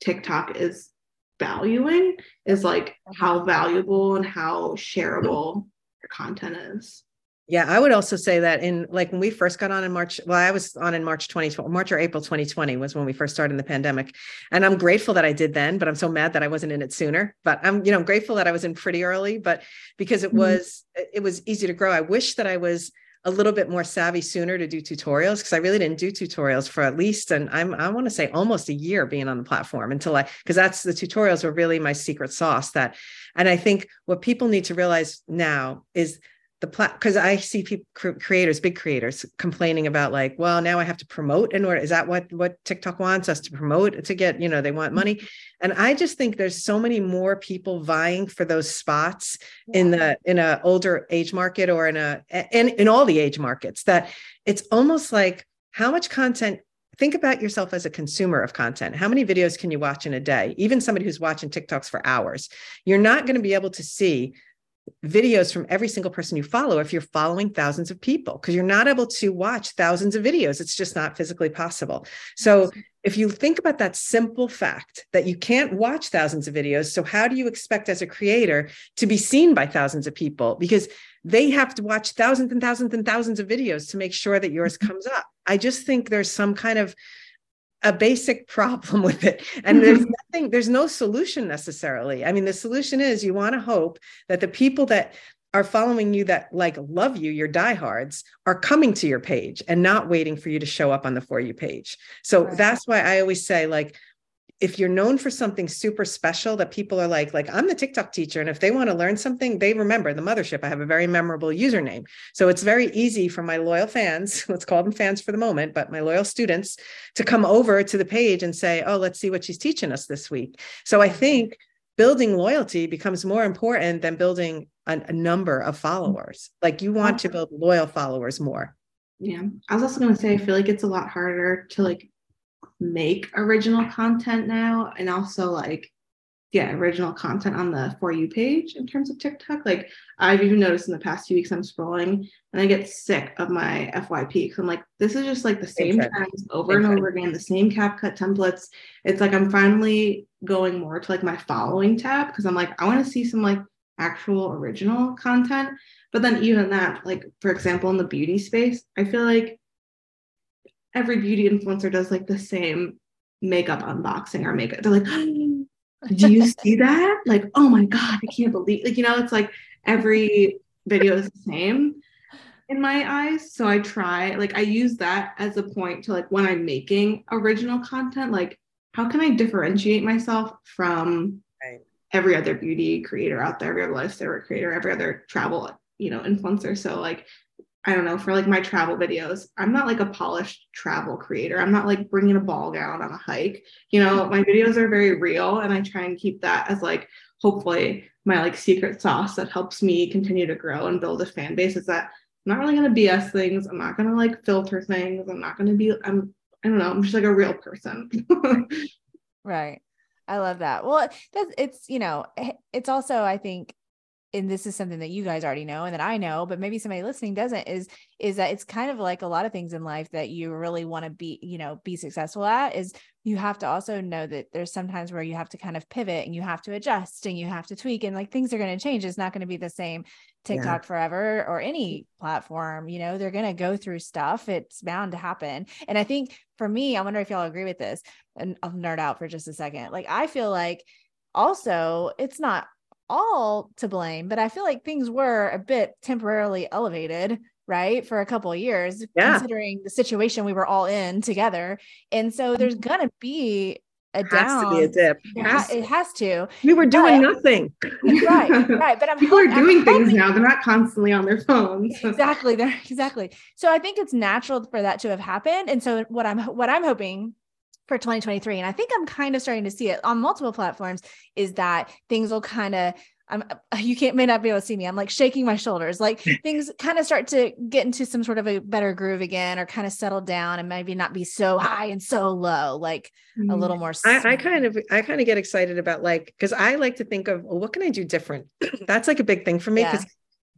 TikTok is valuing is like how valuable and how shareable your content is.
Yeah, I would also say that in like when we first got on in March, well, I was on in March 2020, March or April 2020 was when we first started in the pandemic. And I'm grateful that I did then, but I'm so mad that I wasn't in it sooner. But I'm, you know, I'm grateful that I was in pretty early, but because it mm-hmm. was it was easy to grow. I wish that I was a little bit more savvy sooner to do tutorials because I really didn't do tutorials for at least and I'm I want to say almost a year being on the platform until I because that's the tutorials were really my secret sauce that and I think what people need to realize now is the plat because I see people creators, big creators complaining about like, well, now I have to promote in order. Is that what what TikTok wants us to promote to get, you know, they want money. Mm-hmm. And I just think there's so many more people vying for those spots yeah. in the in a older age market or in a in, in all the age markets that it's almost like how much content think about yourself as a consumer of content. How many videos can you watch in a day? Even somebody who's watching TikToks for hours, you're not going to be able to see videos from every single person you follow if you're following thousands of people because you're not able to watch thousands of videos. It's just not physically possible. So if you think about that simple fact that you can't watch thousands of videos so how do you expect as a creator to be seen by thousands of people? Because they have to watch thousands and thousands and thousands of videos to make sure that yours mm-hmm. comes up. I just think there's some kind of a basic problem with it. And there's mm-hmm. nothing there's no solution necessarily. I mean the solution is you want to hope that the people that are following you that like love you your diehards are coming to your page and not waiting for you to show up on the for you page. So right. that's why i always say like if you're known for something super special that people are like like i'm the tiktok teacher and if they want to learn something they remember the mothership. I have a very memorable username. So it's very easy for my loyal fans let's call them fans for the moment but my loyal students to come over to the page and say oh let's see what she's teaching us this week. So i mm-hmm. think building loyalty becomes more important than building a, a number of mm-hmm. followers. Like you want to build loyal followers more.
Yeah. I was also going to say i feel like it's a lot harder to like make original content now and also like yeah original content on the for you page in terms of tiktok. Like i've even noticed in the past few weeks i'm scrolling and i get sick of my fyp because i'm like this is just like the same trends. over and over again the same CapCut templates. It's like i'm finally going more to like my following tab because i'm like i want to see some like actual original content. But then even that like for example in the beauty space i feel like every beauty influencer does like the same makeup unboxing or makeup. They're like, oh, do you see that? Like, oh my God, I can't believe like, you know, it's like every video is the same in my eyes. So I try, like I use that as a point to like when I'm making original content, like how can I differentiate myself from right. every other beauty creator out there, every other lifestyle creator, every other travel, you know, influencer. So like I don't know, for like my travel videos, I'm not like a polished travel creator. I'm not like bringing a ball gown on a hike. You know, my videos are very real and I try and keep that as like hopefully my like secret sauce that helps me continue to grow and build a fan base is that I'm not really going to BS things. I'm not going to like filter things. I'm not going to be I'm I don't know, I'm just like a real person.
right. I love that. Well, that's it's, you know, eh, it's also I think and this is something that you guys already know and that I know, but maybe somebody listening doesn't is is that it's kind of like a lot of things in life that you really want to be, you know, be successful at is you have to also know that there's sometimes where you have to kind of pivot and you have to adjust and you have to tweak and like things are going to change. It's not going to be the same TikTok yeah. forever or any platform, you know, they're going to go through stuff. It's bound to happen. And I think for me, I wonder if y'all agree with this and I'll nerd out for just a second. Like I feel like also it's not all to blame, but I feel like things were a bit temporarily elevated, right? For a couple of years, yeah. considering the situation we were all in together. And so there's mm-hmm. going to be a
it down. Has to be a dip.
It has, it has to.
We were doing but, nothing.
Right, right. But I'm
people are doing I'm things hoping, now. They're not constantly on their phones.
exactly. They're exactly. So I think it's natural for that to have happened. And so what I'm what I'm hoping for 2023 and i think i'm kind of starting to see it on multiple platforms is that things will kind of I'm you can't may not be able to see me. I'm like shaking my shoulders. Like things kind of start to get into some sort of a better groove again or kind of settle down and maybe not be so high and so low, like mm-hmm. a little more.
I, I, kind of I kind of get excited about like because I like to think of well, what can I do different? That's like a big thing for me because yeah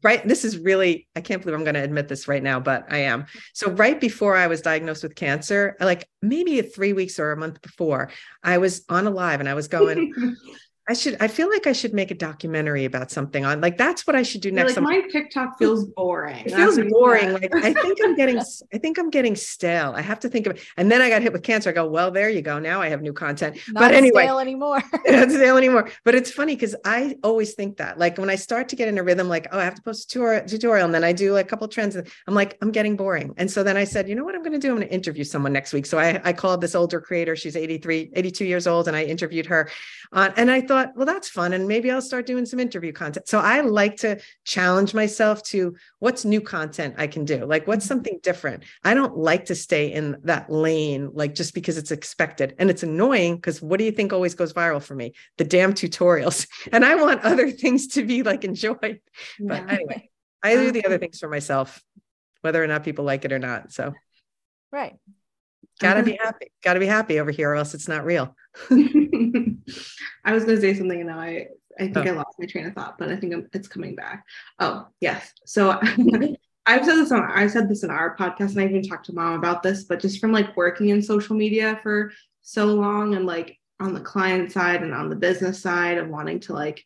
right this is really i can't believe i'm going to admit this right now but i am. So right before i was diagnosed with cancer like maybe three weeks or a month before i was on a live and i was going I should. I feel like I should make a documentary about something on. Like that's what I should do next.
Like my TikTok feels boring.
It feels boring. Like I think I'm getting. I think I'm getting stale. I have to think of. it. And then I got hit with cancer. I go, well, there you go. Now I have new content.
Not
but anyway,
stale anymore.
not stale anymore. But it's funny because I always think that. Like when I start to get in a rhythm, like oh, I have to post a tutorial, and then I do like a couple trends, and I'm like, I'm getting boring. And so then I said, you know what, I'm going to do? I'm going to interview someone next week. So I I called this older creator. She's 83, 82 years old, and I interviewed her. Uh, and I thought thought, well, that's fun. And maybe I'll start doing some interview content. So I like to challenge myself to what's new content I can do? Like, what's mm-hmm. something different? I don't like to stay in that lane, like just because it's expected. And it's annoying because what do you think always goes viral for me? The damn tutorials. And I want other things to be like enjoyed. But yeah. anyway, I do the other things for myself, whether or not people like it or not. So,
right.
Gotta be mm-hmm. happy. Gotta be happy over here, or else it's not real.
I was going to say something, and now I I think oh. I lost my train of thought, but I think it's coming back. Oh yes, so I've said this on I said this in our podcast, and I even talked to mom about this. But just from like working in social media for so long, and like on the client side and on the business side of wanting to like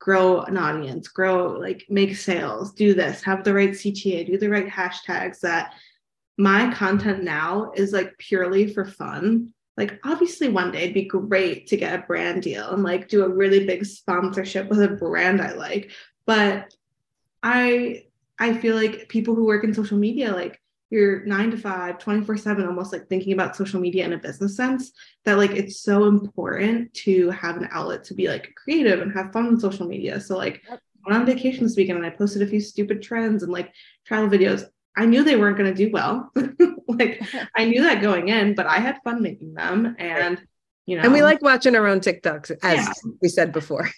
grow an audience, grow like make sales, do this, have the right CTA, do the right hashtags that my content now is like purely for fun. Like, obviously, one day it'd be great to get a brand deal and like do a really big sponsorship with a brand I like. But I I feel like people who work in social media, like you're nine to five, 24 7, almost like thinking about social media in a business sense, that like it's so important to have an outlet to be like creative and have fun with social media. So, like, I went on vacation this weekend and I posted a few stupid trends and like travel videos. I knew they weren't going to do well. like I knew that going in, but I had fun making them and you know
and we like watching our own TikToks as yeah. we said before.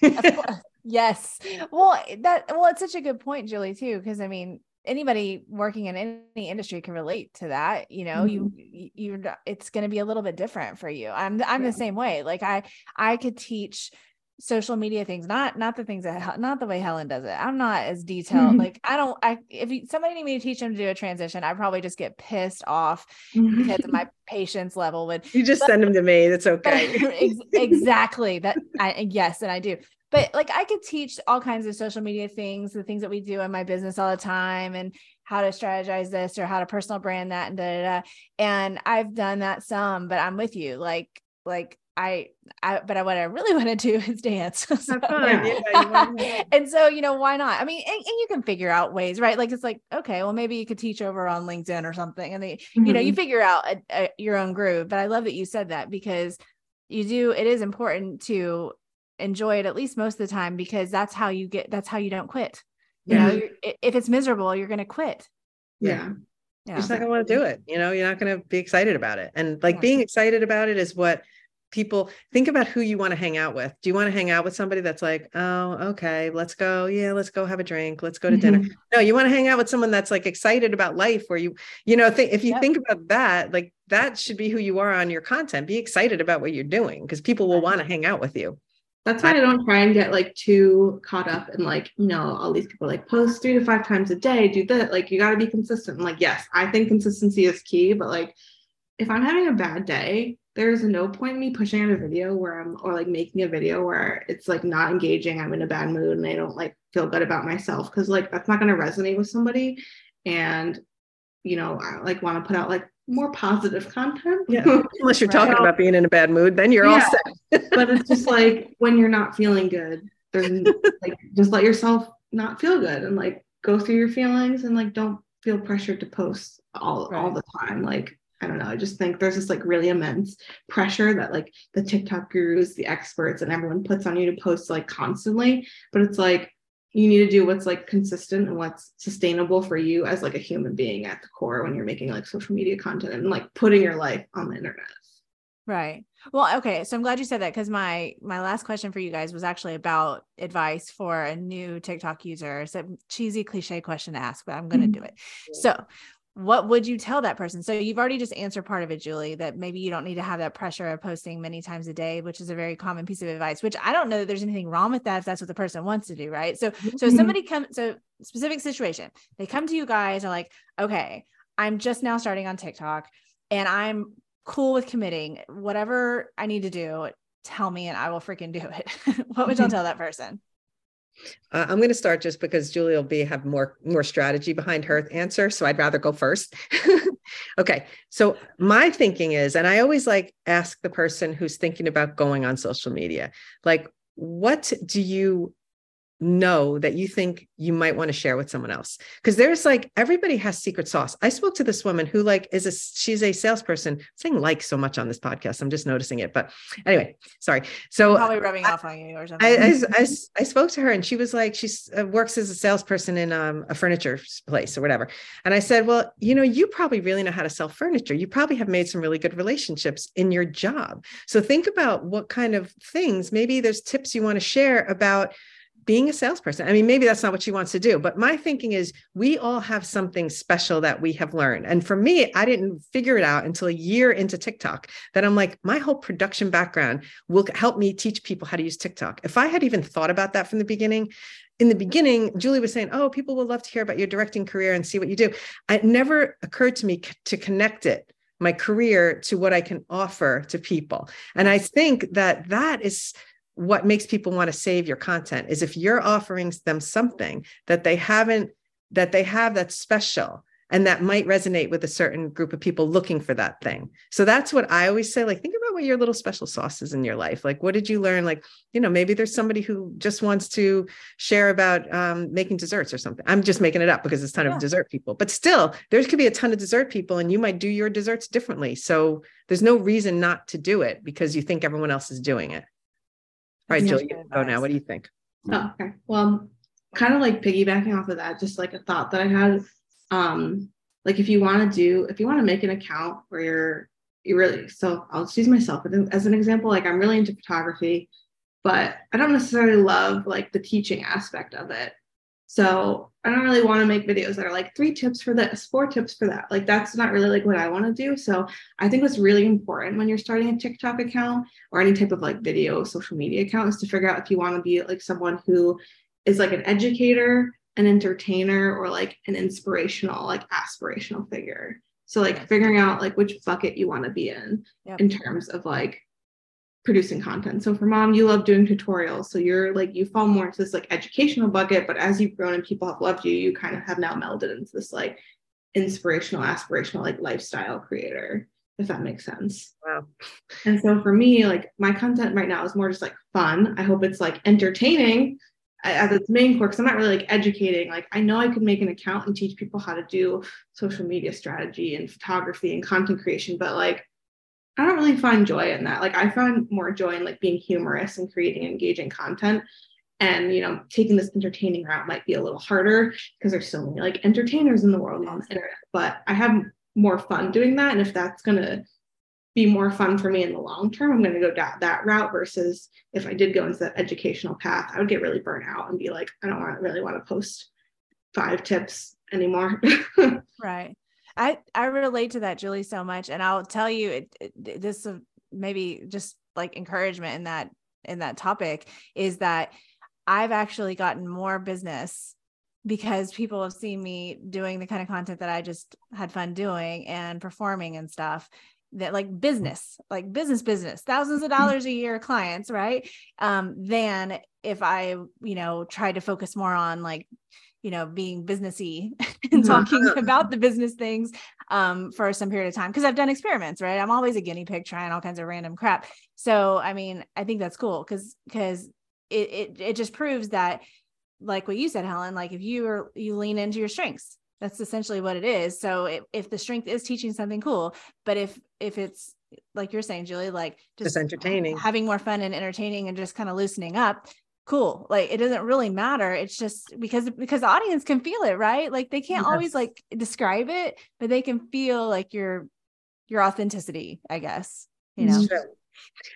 yes. Well, that well it's such a good point Juli too because I mean anybody working in any industry can relate to that you know mm-hmm. you you it's going to be a little bit different for you i'm i'm yeah. the same way like i i could teach social media things not not the things that not the way helen does it i'm not as detailed mm-hmm. like i don't i if you, somebody need me to teach them to do a transition i probably just get pissed off mm-hmm. because of my patience level would
you just but, send them to me that's okay
exactly that i yes and i do but like i could teach all kinds of social media things the things that we do in my business all the time and how to strategize this or how to personal brand that and da, da, da. and i've done that some but i'm with you like like I, I, but I, what I really want to do is dance. so, yeah. and so, you know, why not? I mean, and, and, you can figure out ways, right? Like, it's like, okay, well, maybe you could teach over on LinkedIn or something. And they, mm-hmm. you know, you mm-hmm. figure out a, a, your own groove. But I love that you said that because you do, it is important to enjoy it at least most of the time because that's how you get, that's how you don't quit. You yeah. know, if it's miserable, you're going to quit.
Yeah.
Yeah. You're just not going to want to do it. You know, you're not going to be excited about it. And like yeah. being excited about it is what people think about who you want to hang out with. Do you want to hang out with somebody that's like, oh, okay, let's go. Yeah, let's go have a drink. Let's go to dinner. Mm-hmm. No, you want to hang out with someone that's like excited about life where you, you know, th- if you yep. think about that, like that should be who you are on your content. Be excited about what you're doing because people will want to hang out with you.
That's why I don't try and get like too caught up in like, you know, all these people like post three to five times a day, do that. Like you got to be consistent. I'm like, yes, I think consistency is key, but like if I'm having a bad day, there's no point in me pushing out a video where I'm or like making a video where it's like not engaging. I'm in a bad mood and I don't like feel good about myself because like that's not going to resonate with somebody. And you know, I like want to put out like more positive content.
Yeah. Unless you're right? talking about being in a bad mood, then you're yeah. all
set. but it's just like when you're not feeling good, there's like just let yourself not feel good and like go through your feelings and like don't feel pressured to post all right. all the time. Like I don't know. I just think there's this like really immense pressure that like the TikTok gurus, the experts, and everyone puts on you to post like constantly. But it's like you need to do what's like consistent and what's sustainable for you as like a human being at the core when you're making like social media content and like putting your life on the internet.
Right. Well, okay. So I'm glad you said that because my my last question for you guys was actually about advice for a new TikTok user. It's a cheesy cliche question to ask, but I'm going to mm-hmm. do it. So what would you tell that person? So you've already just answered part of it, Juli, that maybe you don't need to have that pressure of posting many times a day, which is a very common piece of advice, which I don't know that there's anything wrong with that if that's what the person wants to do, right? So so mm-hmm. somebody comes so specific situation, they come to you guys are like, okay, I'm just now starting on TikTok and I'm cool with committing. Whatever I need to do, tell me and I will freaking do it. what would y'all tell that person?
Uh, I'm going to start just because Juli will be have more more strategy behind her answer, so I'd rather go first. okay, so my thinking is, and I always like ask the person who's thinking about going on social media, like, what do you know that you think you might want to share with someone else. Because there's like everybody has secret sauce. I spoke to this woman who like is a she's a salesperson. I'm saying like so much on this podcast i'm just noticing it but anyway sorry. So
I'm probably rubbing I, off on you or something.
I, I, I, I, spoke to her and she was like she uh, works as a salesperson in um, a furniture place or whatever. And i said well you know you probably really know how to sell furniture. You probably have made some really good relationships in your job. So think about what kind of things maybe there's tips you want to share about being a salesperson. I mean, maybe that's not what she wants to do, but my thinking is we all have something special that we have learned. And for me, I didn't figure it out until a year into TikTok that I'm like, my whole production background will help me teach people how to use TikTok. If I had even thought about that from the beginning, in the beginning, Juli was saying, Oh, people will love to hear about your directing career and see what you do. It never occurred to me to connect it my career to what I can offer to people. And I think that that is what makes people want to save your content is if you're offering them something that they haven't that they have that's special and that might resonate with a certain group of people looking for that thing. So that's what i always say like think about what your little special sauce is in your life. Like what did you learn? Like you know maybe there's somebody who just wants to share about um, making desserts or something. I'm just making it up because it's a ton yeah. of dessert people but still there could be a ton of dessert people and you might do your desserts differently. So there's no reason not to do it because you think everyone else is doing it all right, Jill, you go now. What do you think?
Oh, okay. Well, kind of like piggybacking off of that, just like a thought that I had. Um, like if you want to do, if you want to make an account where you're you really so I'll just use myself as an example. Like I'm really into photography, but I don't necessarily love like the teaching aspect of it. So I don't really want to make videos that are like three tips for this, four tips for that. Like that's not really like what I want to do. So I think what's really important when you're starting a TikTok account or any type of like video social media account is to figure out if you want to be like someone who is like an educator, an entertainer, or like an inspirational, like aspirational figure. So like figuring out like which bucket you want to be in yep. in terms of like producing content. So for mom, you love doing tutorials. So you're like you fall more into this like educational bucket, but as you've grown and people have loved you, you kind of have now melded into this like inspirational, aspirational, like lifestyle creator, if that makes sense.
Wow.
And so for me, like my content right now is more just like fun. I hope it's like entertaining as its main core because I'm not really like educating. Like I know I could make an account and teach people how to do social media strategy and photography and content creation, but like I don't really find joy in that. Like I find more joy in like being humorous and creating engaging content. And you know, taking this entertaining route might be a little harder because there's so many like entertainers in the world on the internet. But I have more fun doing that. And if that's gonna be more fun for me in the long term, I'm gonna go down that route versus if I did go into that educational path, I would get really burnt out and be like, I don't want really want to post five tips anymore.
right. I I relate to that, Juli, so much, and I'll tell you, it, it, this uh, maybe just like encouragement in that in that topic is that I've actually gotten more business because people have seen me doing the kind of content that I just had fun doing and performing and stuff that like business, like business, business, thousands of mm-hmm. dollars a year clients, right? Um, than if I, you know, tried to focus more on like you know being businessy and mm-hmm. talking about the business things um, for some period of time because I've done experiments, right? I'm always a guinea pig trying all kinds of random crap. So I mean, I think that's cool because because it, it it just proves that like what you said, Helen, like if you are you lean into your strengths, that's essentially what it is. So if, if the strength is teaching something cool, but if if it's like you're saying, Juli, like
just, just entertaining,
having more fun and entertaining and just kind of loosening up, cool like it doesn't really matter it's just because because the audience can feel it right? Like they can't yes. always like describe it but they can feel like your your authenticity i guess you know?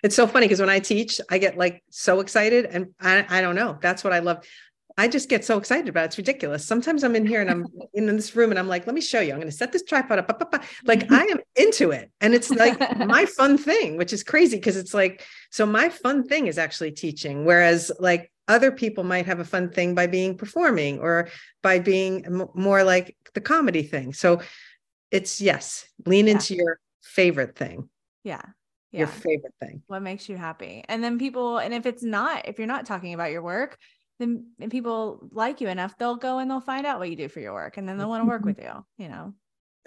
it's so funny because when i teach i get like so excited and I, I don't know that's what i love I just get so excited about it. It's ridiculous. Sometimes I'm in here and I'm in this room and I'm like, let me show you. I'm going to set this tripod up, up, up, up. Like I am into it. And it's like my fun thing, which is crazy because it's like, so my fun thing is actually teaching. Whereas like other people might have a fun thing by being performing or by being m- more like the comedy thing. So it's yes, lean yeah. into your favorite thing.
Yeah.
Yeah. Your favorite thing.
What makes you happy? And then people, and if it's not, if you're not talking about your work, then and people like you enough, they'll go and they'll find out what you do for your work and then they'll want to work mm-hmm. with you, you know.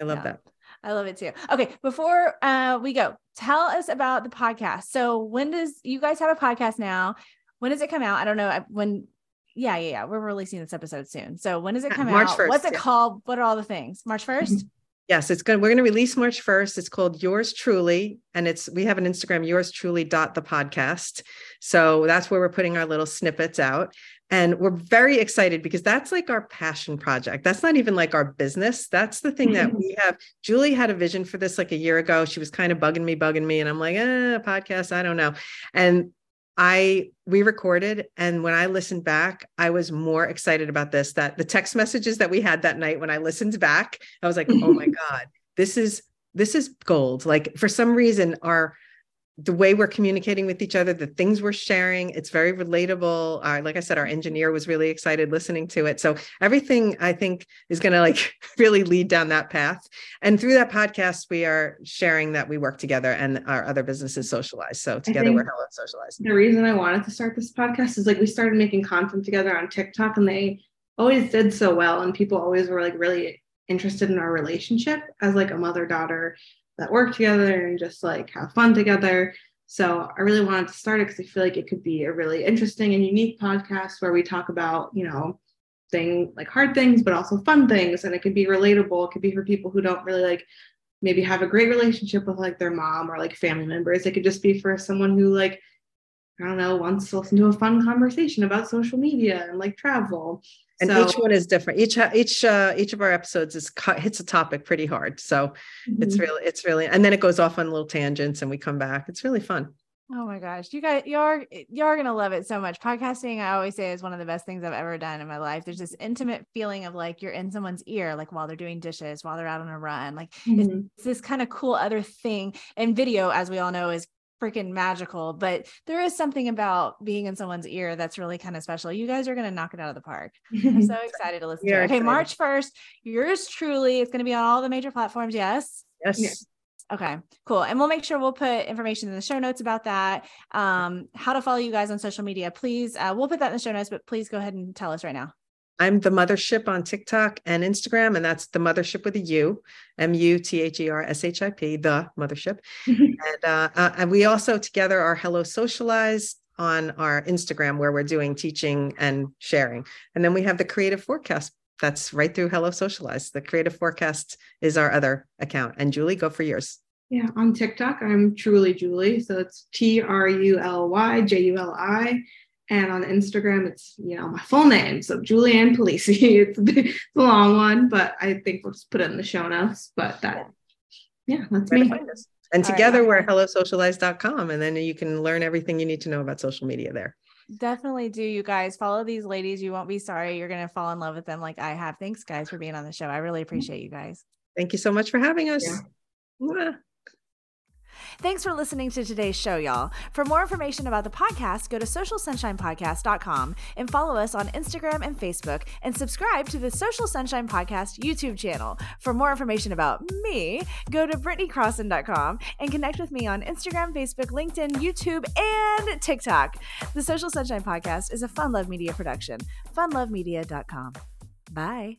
I love yeah. that.
I love it too. Okay, before uh, we go, tell us about the podcast. So when does you guys have a podcast now? When does it come out? I don't know when yeah, yeah, yeah. We're releasing this episode soon. So when does it uh, come
March
out?
1st,
What's it
yeah.
called? What are all the things? March mm-hmm. 1st?
Yes, it's good. We're going to release March 1st. It's called Yours Truly. And it's, we have an Instagram, yours truly dot the podcast. So that's where we're putting our little snippets out. And we're very excited because that's like our passion project. That's not even like our business. That's the thing that we have. Juli had a vision for this like a year ago. She was kind of bugging me, bugging me. And I'm like, eh, podcast, I don't know. And I we recorded and when I listened back, I was more excited about this that the text messages that we had that night when I listened back, I was like, "Oh my god, this is this is gold." Like for some reason our the way we're communicating with each other, the things we're sharing, it's very relatable. Uh, like I said, our engineer was really excited listening to it. So everything I think is going to like really lead down that path. And through that podcast, we are sharing that we work together and our other businesses socialize. So together we're Hello Socialized.
the reason I wanted to start this podcast is like we started making content together on TikTok and they always did so well and people always were like really interested in our relationship as like a mother daughter that work together and just like have fun together. So I really wanted to start it because I feel like it could be a really interesting and unique podcast where we talk about, you know, thing like hard things, but also fun things. And it could be relatable. It could be for people who don't really like maybe have a great relationship with like their mom or like family members. It could just be for someone who like I don't know, wants to listen to a fun conversation about social media and like travel.
And
So-
each one is different. Each each uh, each of our episodes is cut, hits a topic pretty hard. So it's
Mhm.
really it's really and then it goes off on little tangents and we come back. It's really fun.
Oh my gosh. You guys, you're you're gonna love it so much. Podcasting, I always say, is one of the best things I've ever done in my life. There's this intimate feeling of like you're in someone's ear, like while they're doing dishes, while they're out on a run. Like
Mhm.
it's this kind of cool other thing. And video, as we all know, is freaking magical. But there is something about being in someone's ear that's really kind of special. You guys are gonna knock it out of the park. I'm so excited to listen to it. Okay. March 1st, yours truly. It's gonna be on all the major platforms. Yes.
Yes.
Yeah.
Okay, cool. And we'll make sure we'll put information in the show notes about that. Um, how to follow you guys on social media. Please, uh, we'll put that in the show notes, but please go ahead and tell us right now.
I'm the mothership on TikTok and Instagram, and that's the mothership with a U, M U T H E R S H I P, the mothership. and uh, uh, and we also together are Hello Socialize on our Instagram, where we're doing teaching and sharing. And then we have the Creative Forecast. That's right through Hello Socialize. The Creative Forecast is our other account. And Juli, go for yours.
Yeah, on TikTok, I'm truly Juli. So it's T R U L Y J U L I. And on Instagram, it's, you know, my full name. So Julianne Polise. It's, a bit- it's a long one, but I think we'll just put it in the show notes. But that, yeah, that's
Where
me.
find. And
All right.
together we're hellosocialize.com. And then you can learn everything you need to know about social media there.
Definitely do, you guys. Follow these ladies. You won't be sorry. You're going to fall in love with them like I have. Thanks, guys, for being on the show. I really appreciate you guys.
Thank you so much for having us.
Yeah.
Thanks for listening to today's show, y'all. For more information about the podcast, go to socialsunshinepodcast.com and follow us on Instagram and Facebook and subscribe to the Social Sunshine Podcast YouTube channel. For more information about me, go to BritneyCrosson.com and connect with me on Instagram, Facebook, LinkedIn, YouTube, and TikTok. The Social Sunshine Podcast is a Fun Love Media production. FunLoveMedia.com. Bye.